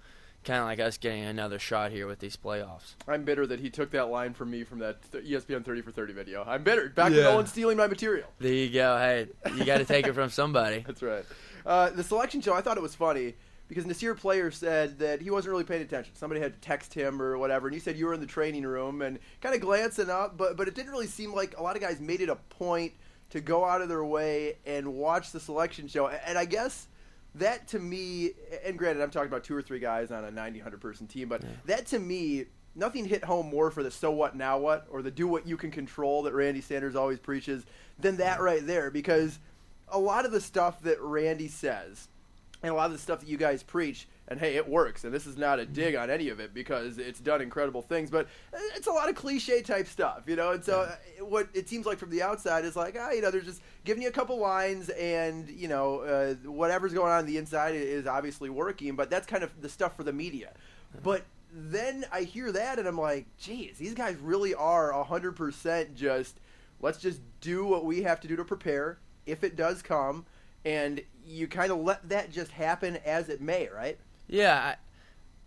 kind of like us getting another shot here with these playoffs. I'm bitter that he took that line from me from that th- ESPN 30 for 30 video. I'm bitter. Back to Yeah. Noland stealing my material. There you go. Hey, you got to take it from somebody. That's right. Uh, the selection show, I thought it was funny because Nasir Player said that he wasn't really paying attention. Somebody had to text him or whatever, and he said you were in the training room and kind of glancing up, but but it didn't really seem like a lot of guys made it a point to go out of their way and watch the selection show. And I guess that to me, and granted, I'm talking about two or three guys on a 90, 100 person team, but that to me, nothing hit home more for the so what, now what, or the do what you can control that Randy Sanders always preaches than that right there. Because a lot of the stuff that Randy says, and a lot of the stuff that you guys preach, and hey, it works. And this is not a dig on any of it because it's done incredible things, but it's a lot of cliche type stuff, you know. And so, uh, what it seems like from the outside is like, ah, you know, they're just giving you a couple lines, and you know, uh, whatever's going on, on the inside is obviously working. But that's kind of the stuff for the media. But then I hear that, and I'm like, geez, these guys really are hundred percent just. Let's just do what we have to do to prepare if it does come, and you kind of let that just happen as it may, right? Yeah,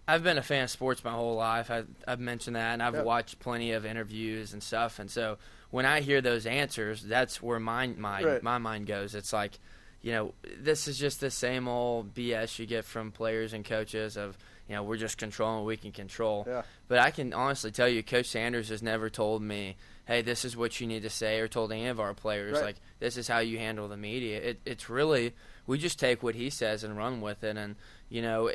I, I've been a fan of sports my whole life. I, I've mentioned that, and I've Yep. watched plenty of interviews and stuff. And so when I hear those answers, that's where my my Right. my mind goes. It's like, you know, this is just the same old BS you get from players and coaches of, you know, we're just controlling what we can control. Yeah. But I can honestly tell you, Coach Sanders has never told me, "Hey, this is what you need to say," or told any of our players, Right. like, "This is how you handle the media." It, it's really we just take what he says and run with it, and you know,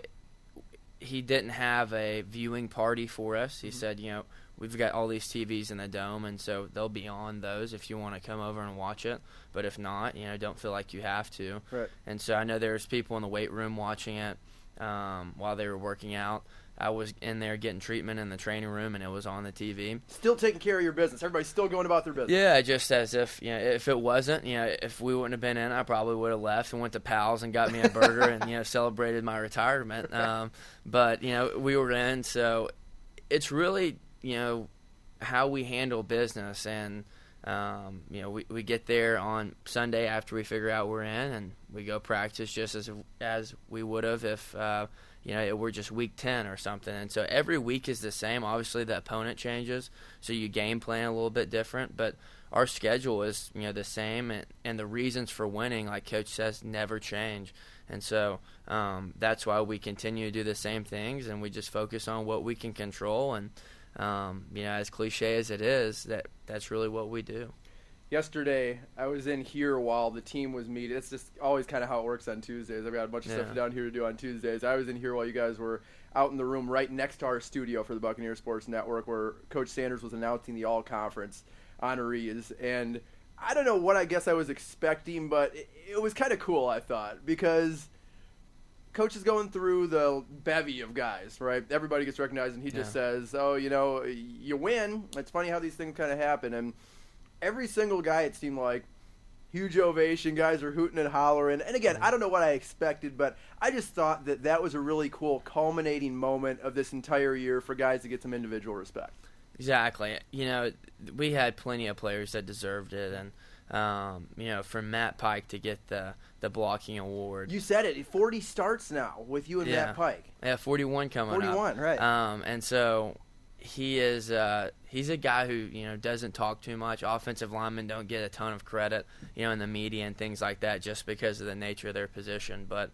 he didn't have a viewing party for us. Mm-hmm. He said, you know, we've got all these TVs in the dome, and so they'll be on those if you want to come over and watch it. But if not, you know, don't feel like you have to. Right. And so I know there's people in the weight room watching it um, while they were working out. I was in there getting treatment in the training room, and it was on the TV. Still taking care of your business. Everybody's still going about their business. Yeah, just as if you know, if it wasn't, you know, if we wouldn't have been in, I probably would have left and went to Pals and got me a burger and you know celebrated my retirement. Um, but you know, we were in, so it's really you know how we handle business and um, you know, we, we get there on Sunday after we figure out we're in, and we go practice just as as we would have if uh, you know we're just week ten or something. And so every week is the same. Obviously, the opponent changes, so you game plan a little bit different, but our schedule is you know the same, and, and the reasons for winning, like Coach says, never change. And so um, that's why we continue to do the same things, and we just focus on what we can control and um, you know, as cliche as it is, that that's really what we do. Yesterday, I was in here while the team was meeting. It's just always kind of how it works on Tuesdays. I've got a bunch of Yeah. stuff down here to do on Tuesdays. I was in here while you guys were out in the room right next to our studio for the Buccaneer Sports Network, where Coach Sanders was announcing the All Conference honorees. And I don't know what I guess I was expecting, but it, it was kind of cool. I thought because coach is going through the bevy of guys, right? Everybody gets recognized, and he just Yeah. says, "Oh, you know, you win." It's funny how these things kind of happen, and every single guy, it seemed like, huge ovation. Guys are hooting and hollering. And again, I don't know what I expected, but I just thought that that was a really cool culminating moment of this entire year for guys to get some individual respect. Exactly. You know, we had plenty of players that deserved it, and um, you know, from Matt Pike to get the the blocking award. You said it. Forty starts now with you and yeah. Matt Pike. Yeah, 41 coming up. 41, right. Um, and so he is uh, he's a guy who you know doesn't talk too much. Offensive linemen don't get a ton of credit, you know, in the media and things like that, just because of the nature of their position. But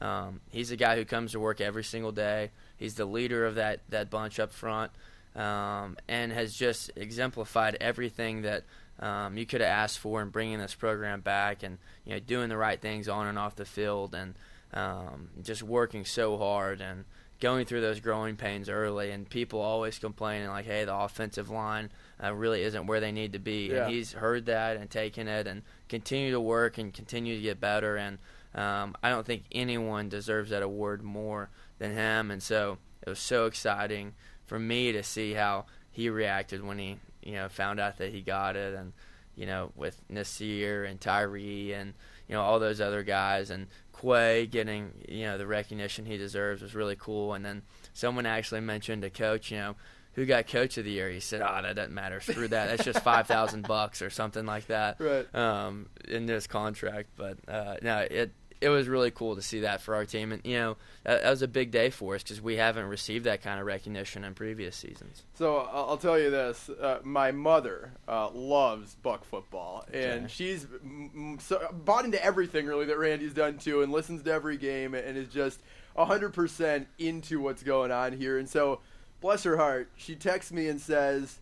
um, he's a guy who comes to work every single day. He's the leader of that that bunch up front, um, and has just exemplified everything that. Um, you could have asked for in bringing this program back, and you know, doing the right things on and off the field, and um, just working so hard and going through those growing pains early. And people always complaining like, "Hey, the offensive line uh, really isn't where they need to be." Yeah. And he's heard that and taken it and continue to work and continue to get better. And um, I don't think anyone deserves that award more than him. And so it was so exciting for me to see how he reacted when he you know found out that he got it and you know with Nasir and Tyree and you know all those other guys. And Quay getting you know the recognition he deserves was really cool. And then someone actually mentioned a coach you know who got coach of the year. He said oh that doesn't matter. Screw that. That's just 5000 bucks or something like that. Right. um in this contract. But uh no it it was really cool to see that for our team and you know that, that was a big day for us because we haven't received that kind of recognition in previous seasons So I'll I'll tell you this: uh, my mother uh, loves Buck football, and Okay. she's mm, so bought into everything really that Randy's done too, and listens to every game, and is just hundred percent into what's going on here. And so, bless her heart, she texts me and says,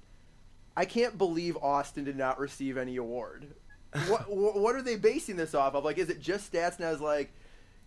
"I can't believe Austin did not receive any award. What what are they basing this off of? Like, is it just stats?" And I was like,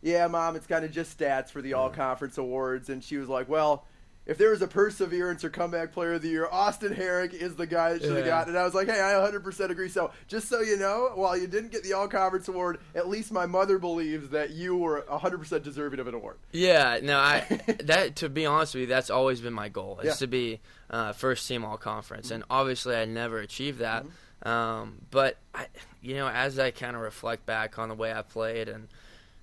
"Yeah, mom, it's kind of just stats for the all conference awards." And she was like, "Well." If there was a perseverance or comeback player of the year, Austin Herink is the guy that should have Yeah. gotten it. I was like, hey, I 100% agree. So, just so you know, while you didn't get the All Conference award, at least my mother believes that you were 100% deserving of an award. Yeah, no, I that to be honest with you, that's always been my goal is Yeah. to be uh, first team all conference, and obviously I never achieved that. Um, but I, you know, as I kind of reflect back on the way I played and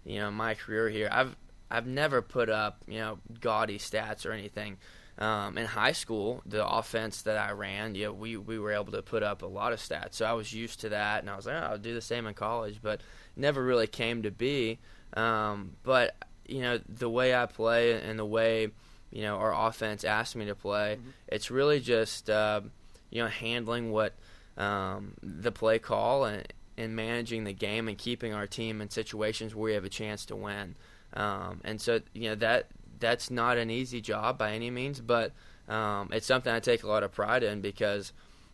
you know my career here, I've I've never put up you know gaudy stats or anything. Um, in high school, the offense that I ran, you know, we, we were able to put up a lot of stats, so I was used to that, and I was like, oh, I'll do the same in college, but never really came to be. Um, but you know, the way I play and the way you know our offense asked me to play, it's really just uh, you know handling what um, the play call and, and managing the game and keeping our team in situations where we have a chance to win. Um, and so you know that that's not an easy job by any means, but um, it's something I take a lot of pride in because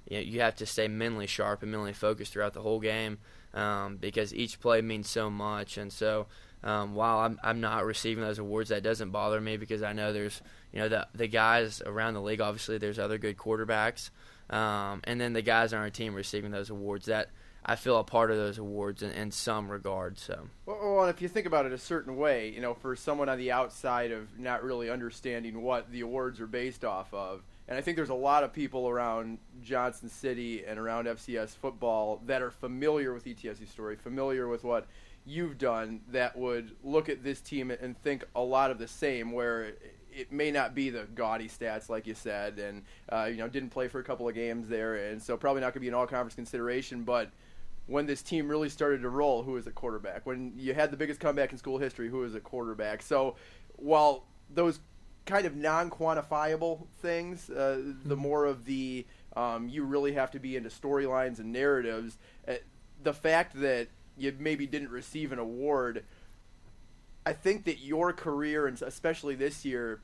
you know, you have to stay mentally sharp and mentally focused throughout the whole game um, because each play means so much. And so um, while I'm, I'm not receiving those awards, that doesn't bother me because I know there's you know the the guys around the league. Obviously, there's other good quarterbacks, um, and then the guys on our team receiving those awards. That I feel a part of those awards in, in some regard. So. Well, well, if you think about it a certain way, you know, for someone on the outside of not really understanding what the awards are based off of, and I think there's a lot of people around Johnson City and around FCS football that are familiar with E ETSU's story, familiar with what you've done, that would look at this team and think a lot of the same, where it may not be the gaudy stats like you said, and uh, you know didn't play for a couple of games there, and so probably not going to be an all-conference consideration. But when this team really started to roll, who was a quarterback? When you had the biggest comeback in school history, who was a quarterback? So while those kind of non-quantifiable things, uh, the more of the um, you really have to be into storylines and narratives. Uh, the fact that you maybe didn't receive an award I think that your career, and especially this year,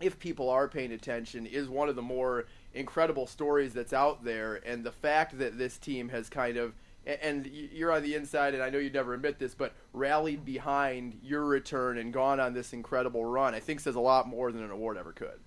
if people are paying attention, is one of the more incredible stories that's out there. And the fact that this team has kind of, and you're on the inside, and I know you'd never admit this, but rallied behind your return and gone on this incredible run, I think says a lot more than an award ever could.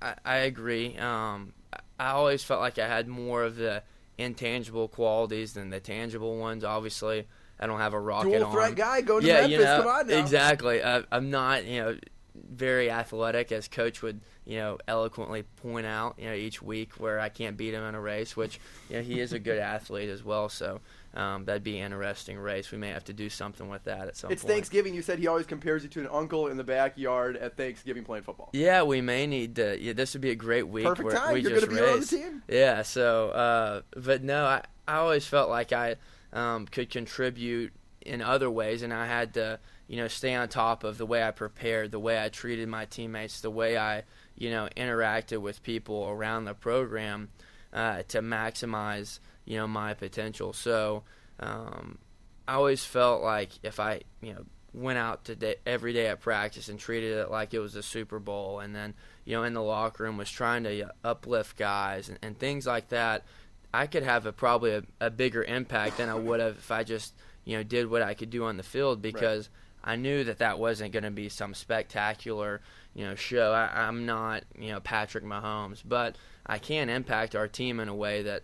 I, I, I agree. Um, I always felt like I had more of the intangible qualities than the tangible ones. Obviously, I don't have a rocket Dual threat arm. guy, go to yeah, Memphis. You know, Come on now. Exactly. I, I'm not, you know, very athletic, as coach would, you know, eloquently point out, you know, each week where I can't beat him in a race. Which, you know, he is a good athlete as well. So um, that'd be an interesting race. We may have to do something with that at some It's point. It's Thanksgiving. You said he always compares you to an uncle in the backyard at Thanksgiving playing football. Yeah, we may need to. Yeah, this would be a great week. Perfect time. We You're just gonna be on the team. Yeah. So, uh, but no, I I always felt like I um, could contribute in other ways, and I had to you know stay on top of the way I prepared, the way I treated my teammates, the way I you know interacted with people around the program uh, to maximize you know my potential. So. Um, I always felt like if I, you know, went out to day, every day at practice and treated it like it was a Super Bowl, and then you know in the locker room was trying to uh, uplift guys and, and things like that, I could have a probably a, a bigger impact than I would have if I just you know did what I could do on the field because I knew that that wasn't going to be some spectacular you know show. I, I'm not you know Patrick Mahomes, but I can impact our team in a way that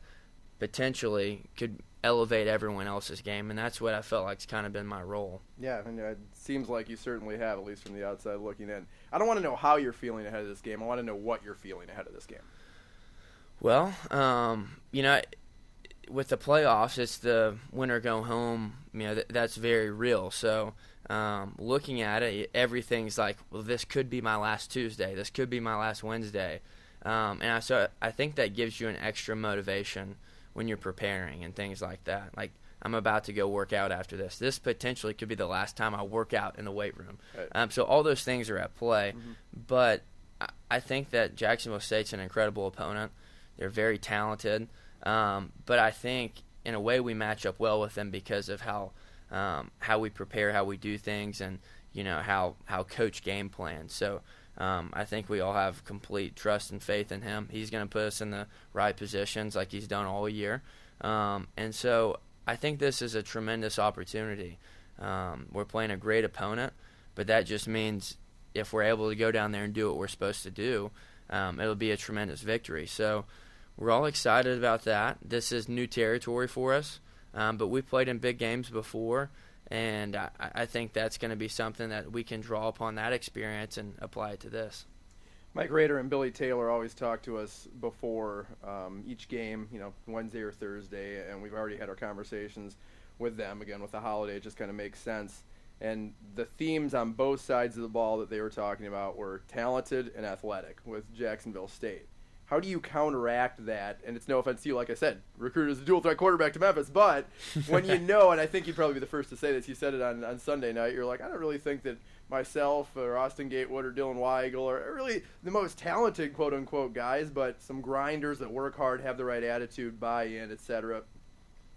potentially could elevate everyone else's game, and that's what I felt like's kind of been my role. Yeah, and it seems like you certainly have, at least from the outside looking in. I don't want to know how you're feeling ahead of this game. I want to know what you're feeling ahead of this game. Well, um, you know, with the playoffs, it's the winner go home. You know, th- that's very real. So, um, looking at it, everything's like, well, this could be my last Tuesday. This could be my last Wednesday. Um, and I, so I think that gives you an extra motivation when you're preparing and things like that. Like I'm about to go work out after this. This potentially could be the last time I work out in the weight room. Right. Um, so all those things are at play. Mhm. But I, I think that Jacksonville State's an incredible opponent. They're very talented. Um, but I think in a way we match up well with them because of how um, how we prepare, how we do things, and you know how how coach game plans. So um, I think we all have complete trust and faith in him. He's going to put us in the right positions like he's done all year. Um, and so I think this is a tremendous opportunity. Um, we're playing a great opponent, but that just means if we're able to go down there and do what we're supposed to do, um, it'll be a tremendous victory. So we're all excited about that. This is new territory for us, um, but we've played in big games before and I, I think that's going to be something that we can draw upon that experience and apply it to this. Mike Rader and Billy Taylor always talk to us before um, each game, you know, Wednesday or Thursday, and we've already had our conversations with them. Again, with the holiday, it just kind of makes sense. And the themes on both sides of the ball that they were talking about were talented and athletic with Jacksonville State. How do you counteract that? And it's no offense to you, like I said, recruited as a dual threat quarterback to Memphis. But when you know, and I think you'd probably be the first to say this, you said it on, on Sunday night, you're like, I don't really think that myself or Austin Gatewood or Dylan Weigel are really the most talented, quote unquote, guys, but some grinders that work hard, have the right attitude, buy in, etc.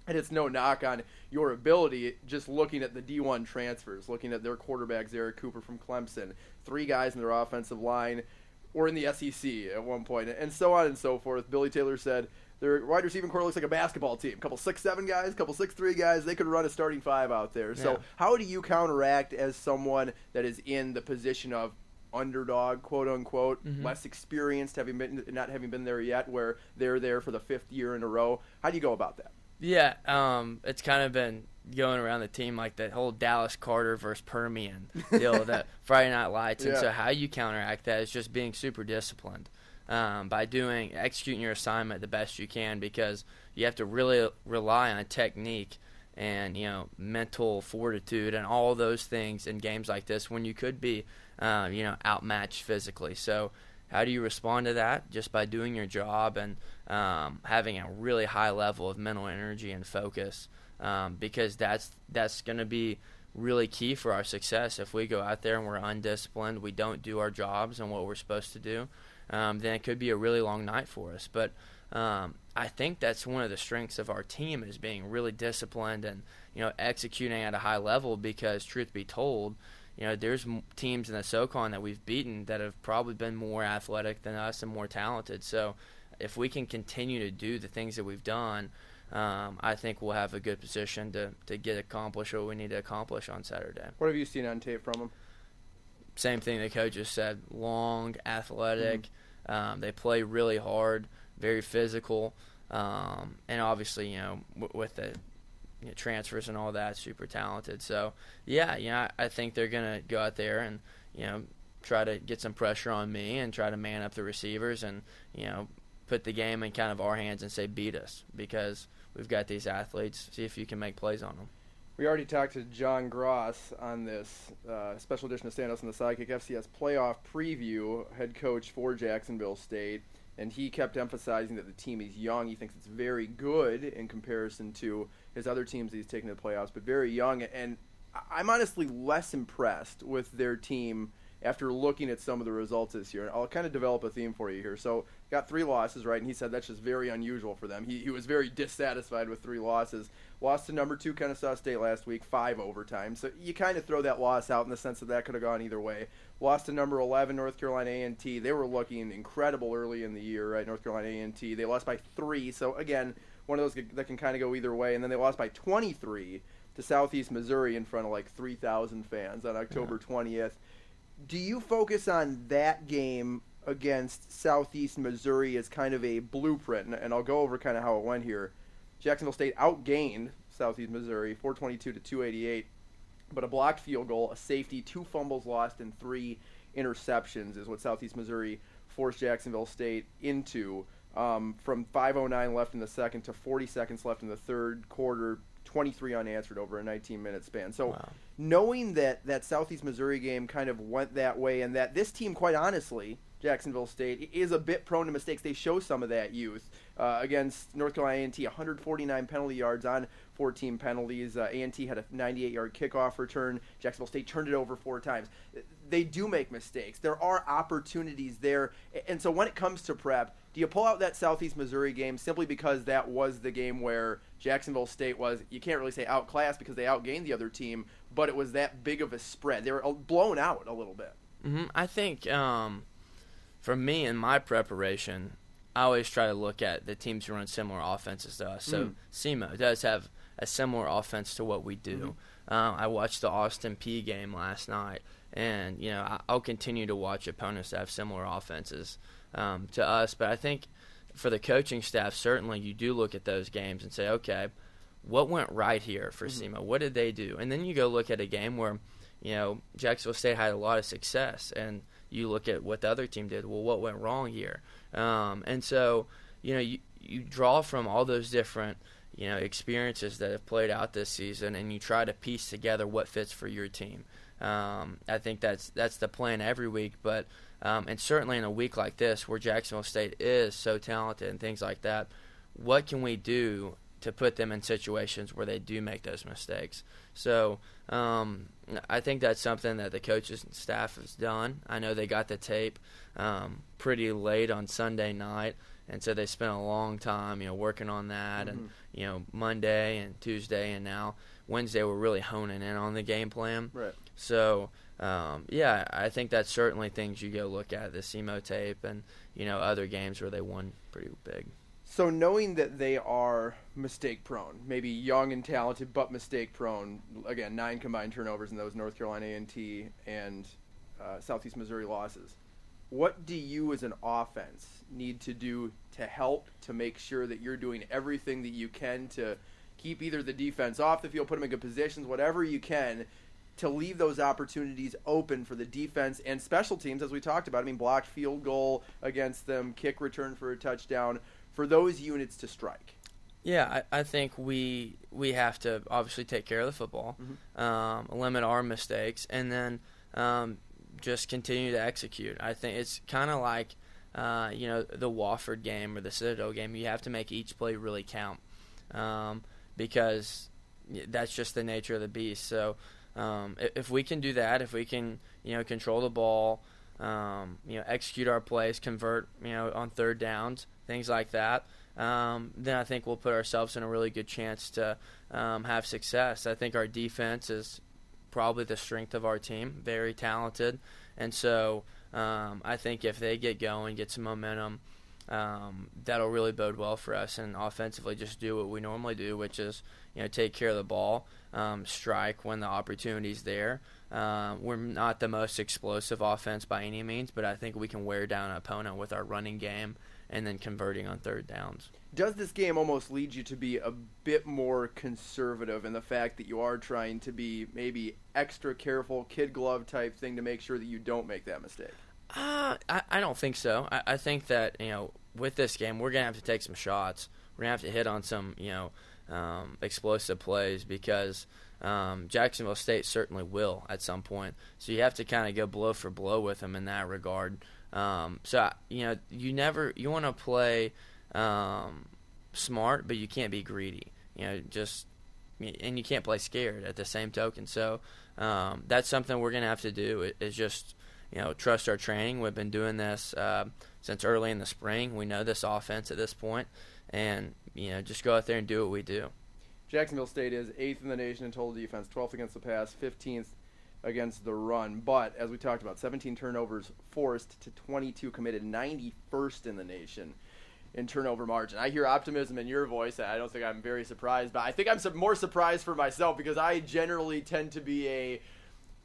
And it's no knock on your ability, just looking at the D1 transfers, looking at their quarterbacks, Zerrick Cooper from Clemson, three guys in their offensive line or in the SEC at one point, and so on and so forth. Billy Taylor said their wide receiving core looks like a basketball team. A couple six seven guys, a couple six three guys. They could run a starting five out there. So how do you counteract as someone that is in the position of underdog, quote unquote, Mhm. less experienced, having been not having been there yet, where they're there for the fifth year in a row? How do you go about that? Yeah, um, it's kind of been going around the team like that whole Dallas Carter versus Permian deal, that Friday Night Lights. And so how you counteract that is just being super disciplined um, by doing executing your assignment the best you can because you have to really rely on technique and you know mental fortitude and all those things in games like this when you could be uh, you know outmatched physically. So how do you respond to that? Just by doing your job and um, having a really high level of mental energy and focus, um, because that's that's going to be really key for our success. If we go out there and we're undisciplined, we don't do our jobs and what we're supposed to do, um, then it could be a really long night for us. But um, I think that's one of the strengths of our team is being really disciplined and you know executing at a high level. Because truth be told, you know there's teams in the SoCon that we've beaten that have probably been more athletic than us and more talented. So if we can continue to do the things that we've done um, I think we'll have a good position to, to get accomplished what we need to accomplish on Saturday. What have you seen on tape from them? Same thing the coaches said. Long, athletic. Mm-hmm. Um, they play really hard, very physical, um, and obviously, you know, w- with the you know, transfers and all that, super talented. So, yeah, you know, I, I think they're gonna go out there and you know try to get some pressure on me and try to man up the receivers and you know put the game in kind of our hands and say beat us because we've got these athletes. See if you can make plays on them. We already talked to John Grass on this uh, special edition of Stand Up and the Sidekick FCS playoff preview, head coach for Jacksonville State, and he kept emphasizing that the team is young. He thinks it's very good in comparison to his other teams that he's taken to the playoffs, but very young. And I'm honestly less impressed with their team after looking at some of the results this year. And I'll kind of develop a theme for you here. So, got three losses, right? And he said that's just very unusual for them. He, he was very dissatisfied with three losses. Lost to number two Kennesaw State last week, five overtime. So you kind of throw that loss out in the sense that that could have gone either way. Lost to number 11 North Carolina A&T. They were looking incredible early in the year, right? North Carolina A&T. They lost by three. So again, one of those that can kind of go either way. And then they lost by 23 to Southeast Missouri in front of like 3,000 fans on October 20th do you focus on that game against Southeast Missouri as kind of a blueprint? And, and I'll go over kind of how it went here. Jacksonville State outgained Southeast Missouri 422 to 288, but a blocked field goal, a safety, two fumbles lost, and three interceptions is what Southeast Missouri forced Jacksonville State into. Um, from 5:09 left in the second to 40 seconds left in the third quarter, 23 unanswered over a 19 minute span. So wow. Knowing that that Southeast Missouri game kind of went that way and that this team, quite honestly, Jacksonville State is a bit prone to mistakes. They show some of that youth uh, against North Carolina A&T, 149 penalty yards on 14 penalties. Uh, A&T had a 98-yard kickoff return. Jacksonville State turned it over four times. They do make mistakes. There are opportunities there, and so when it comes to prep, do you pull out that Southeast Missouri game simply because that was the game where Jacksonville State was, you can't really say outclassed because they outgained the other team, but it was that big of a spread. They were blown out a little bit. Mm-hmm. I think um, for me in my preparation, I always try to look at the teams who run similar offenses to us. So mm. SEMO does have a similar offense to what we do. Mm-hmm. Um, I watched the Austin Peay game last night, and you know I'll continue to watch opponents that have similar offenses um, to us. But I think for the coaching staff, certainly you do look at those games and say, okay, what went right here for mm-hmm. SEMO? What did they do? And then you go look at a game where, you know, Jacksonville State had a lot of success, and you look at what the other team did. Well, what went wrong here? Um, and so, you know, you, you draw from all those different you know experiences that have played out this season, and you try to piece together what fits for your team. Um, I think that's that's the plan every week, but um, and certainly in a week like this, where Jacksonville State is so talented and things like that, what can we do to put them in situations where they do make those mistakes? So um, I think that's something that the coaches and staff has done. I know they got the tape um, pretty late on Sunday night, and so they spent a long time, you know, working on that, mm-hmm. and you know, Monday and Tuesday, and now Wednesday, we're really honing in on the game plan. Right. So um, yeah, I think that's certainly things you go look at the SEMO tape and you know other games where they won pretty big. So knowing that they are mistake prone, maybe young and talented but mistake prone, again nine combined turnovers in those North Carolina A&T and uh, Southeast Missouri losses. What do you as an offense need to do to help to make sure that you're doing everything that you can to keep either the defense off the field, put them in good positions, whatever you can to leave those opportunities open for the defense and special teams, as we talked about. I mean, blocked field goal against them, kick return for a touchdown, for those units to strike. Yeah, I, I think we we have to obviously take care of the football, um, limit our mistakes, and then um, just continue to execute. I think it's kind of like uh, you know the Wofford game or the Citadel game. You have to make each play really count um, because that's just the nature of the beast. So um, if we can do that, if we can you know control the ball, um, you know execute our plays, convert you know on third downs, things like that. Um, then I think we'll put ourselves in a really good chance to um, have success. I think our defense is probably the strength of our team, very talented, and so um, I think if they get going, get some momentum, um, that'll really bode well for us. And offensively, just do what we normally do, which is you know take care of the ball, um, strike when the opportunity's there. Um, we're not the most explosive offense by any means, but I think we can wear down an opponent with our running game and then converting on third downs. Does this game almost lead you to be a bit more conservative in the fact that you are trying to be maybe extra careful, kid glove type thing to make sure that you don't make that mistake? Uh, I, I don't think so. I, I think that you know with this game we're gonna have to take some shots. We're gonna have to hit on some you know um, explosive plays because um, Jacksonville State certainly will at some point. So you have to kind of go blow for blow with them in that regard. Um, so you know you never you want to play um, smart, but you can't be greedy. You know just and you can't play scared at the same token. So um, that's something we're gonna have to do. Is just you know trust our training. We've been doing this uh, since early in the spring. We know this offense at this point, and you know just go out there and do what we do. Jacksonville State is eighth in the nation in total defense, 12th against the pass, 15th against the run. But as we talked about, 17 turnovers forced to 22 committed, 91st in the nation in turnover margin. I hear optimism in your voice. I don't think I'm very surprised, but I think I'm more surprised for myself because I generally tend to be a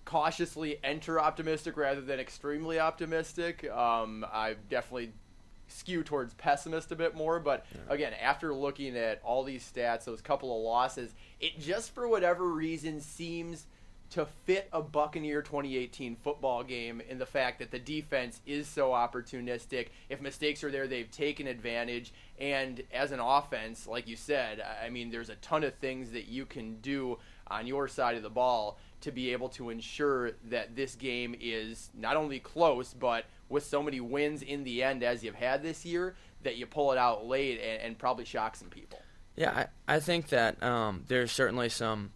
cautiously enter optimistic rather than extremely optimistic. Um, I definitely skew towards pessimist a bit more, but again, after looking at all these stats, those couple of losses, it just for whatever reason seems to fit a Buccaneer 2018 football game in the fact that the defense is so opportunistic. If mistakes are there, they've taken advantage. And as an offense, like you said, I I mean, there's a ton of things that you can do on your side of the ball to be able to ensure that this game is not only close, but with so many wins in the end as you've had this year, that you pull it out late and, and probably shock some people. Yeah, I, I think that um, there's certainly some,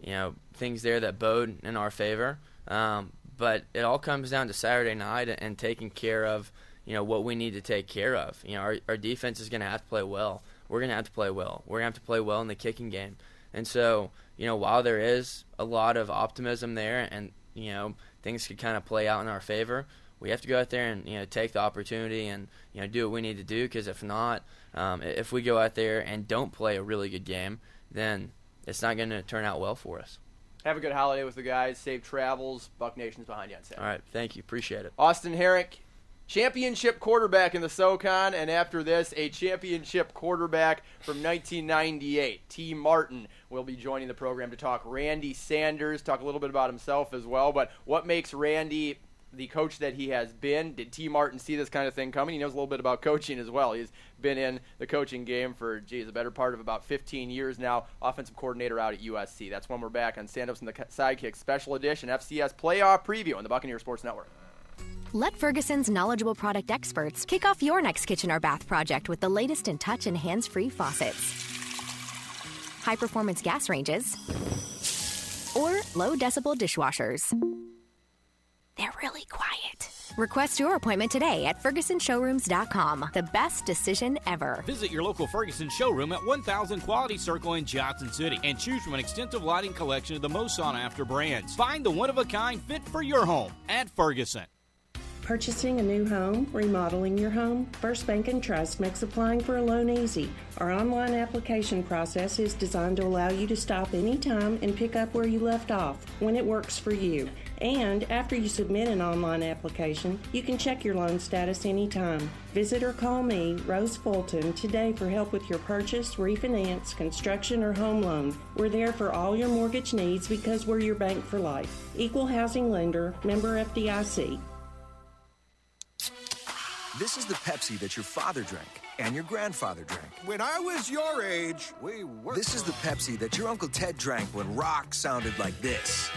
you know, things there that bode in our favor. Um, but it all comes down to Saturday night and taking care of, you know, what we need to take care of. You know, our, our defense is going to have to play well. We're going to have to play well. We're going to have to play well in the kicking game. And so, you know, while there is a lot of optimism there and, you know, things could kind of play out in our favor, we have to go out there and, you know, take the opportunity and, you know, do what we need to do because if not, um, if we go out there and don't play a really good game, then it's not going to turn out well for us. Have a good holiday with the guys. Safe travels. Buck Nation's behind you on Saturday. All right. Thank you. Appreciate it. Austin Herink, championship quarterback in the SoCon, and after this, a championship quarterback from 1998. Tee Martin will be joining the program to talk Randy Sanders, talk a little bit about himself as well, but what makes Randy the coach that he has been. Did Tee Martin see this kind of thing coming? He knows a little bit about coaching as well. He's been in the coaching game for, geez, a better part of about 15 years now. Offensive coordinator out at USC. That's when we're back on Stand Ups and the Sidekicks Special Edition FCS Playoff Preview on the Buccaneer Sports Network. Let Ferguson's knowledgeable product experts kick off your next kitchen or bath project with the latest in touch and hands free faucets, high performance gas ranges, or low decibel dishwashers. They're really quiet. Request your appointment today at FergusonShowrooms.com. The best decision ever. Visit your local Ferguson showroom at 1000 Quality Circle in Johnson City and choose from an extensive lighting collection of the most sought after brands. Find the one of a kind fit for your home at Ferguson. Purchasing a new home, remodeling your home, First Bank and Trust makes applying for a loan easy. Our online application process is designed to allow you to stop anytime and pick up where you left off when it works for you. And after you submit an online application, you can check your loan status anytime. Visit or call me, Rose Fulton, today for help with your purchase, refinance, construction, or home loan. We're there for all your mortgage needs because we're your bank for life. Equal housing lender, member FDIC. This is the Pepsi that your father drank. and your grandfather drank. When I was your age, we were. This is the Pepsi that your Uncle Ted drank when rock sounded like this.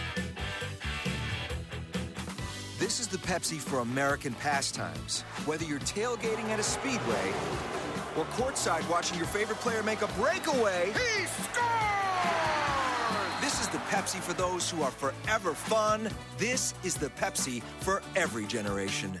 This is the Pepsi for American pastimes. Whether you're tailgating at a speedway or courtside watching your favorite player make a breakaway, he scores! This is the Pepsi for those who are forever fun. This is the Pepsi for every generation.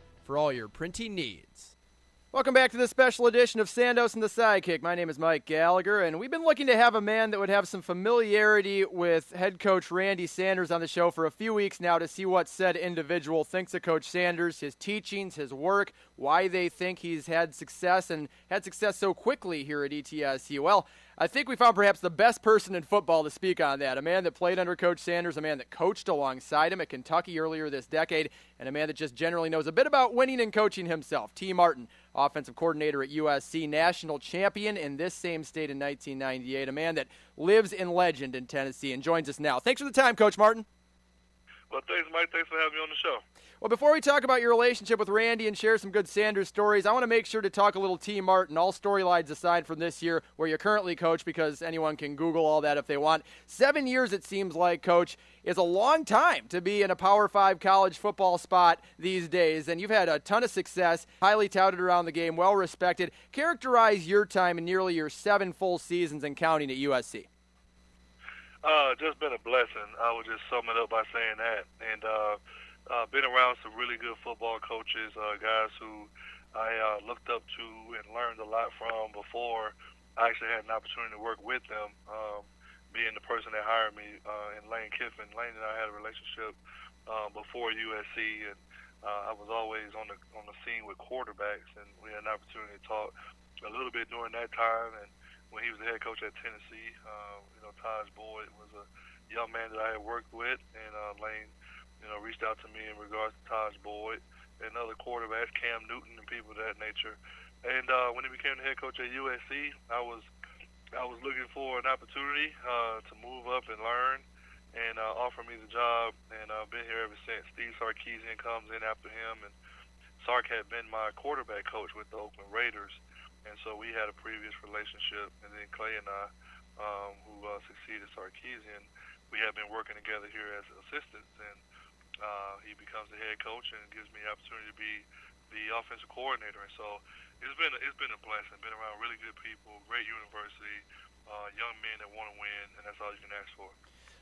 for all your printing needs. Welcome back to this special edition of Sandos and the Sidekick. My name is Mike Gallagher, and we've been looking to have a man that would have some familiarity with head coach Randy Sanders on the show for a few weeks now to see what said individual thinks of Coach Sanders, his teachings, his work, why they think he's had success and had success so quickly here at ETSU. Well, I think we found perhaps the best person in football to speak on that. A man that played under Coach Sanders, a man that coached alongside him at Kentucky earlier this decade, and a man that just generally knows a bit about winning and coaching himself. Tee Martin, offensive coordinator at USC, national champion in this same state in 1998, a man that lives in legend in Tennessee and joins us now. Thanks for the time, Coach Martin. Well, thanks, Mike. Thanks for having me on the show. Well, before we talk about your relationship with Randy and share some good Sanders stories, I want to make sure to talk a little Tee Martin, all storylines aside from this year where you're currently coach, because anyone can Google all that if they want. Seven years, it seems like, coach, is a long time to be in a Power Five college football spot these days. And you've had a ton of success, highly touted around the game, well respected. Characterize your time in nearly your seven full seasons and counting at USC. Uh, just been a blessing. I would just sum it up by saying that. And, uh, uh, been around some really good football coaches, uh, guys who I uh, looked up to and learned a lot from before I actually had an opportunity to work with them. Um, being the person that hired me uh, in Lane Kiffin, Lane and I had a relationship uh, before USC, and uh, I was always on the on the scene with quarterbacks, and we had an opportunity to talk a little bit during that time. And when he was the head coach at Tennessee, uh, you know, Tajh Boyd was a young man that I had worked with, and uh, Lane you know, reached out to me in regards to Tajh Boyd and other quarterbacks, Cam Newton and people of that nature. And uh, when he became the head coach at USC, I was I was looking for an opportunity uh, to move up and learn, and uh, offer me the job. And I've been here ever since. Steve Sarkisian comes in after him, and Sark had been my quarterback coach with the Oakland Raiders, and so we had a previous relationship. And then Clay and I, um, who uh, succeeded Sarkisian, we have been working together here as assistants, and uh, he becomes the head coach and gives me the opportunity to be the offensive coordinator. And so it's been it's been a blessing. Been around really good people, great university, uh, young men that want to win, and that's all you can ask for.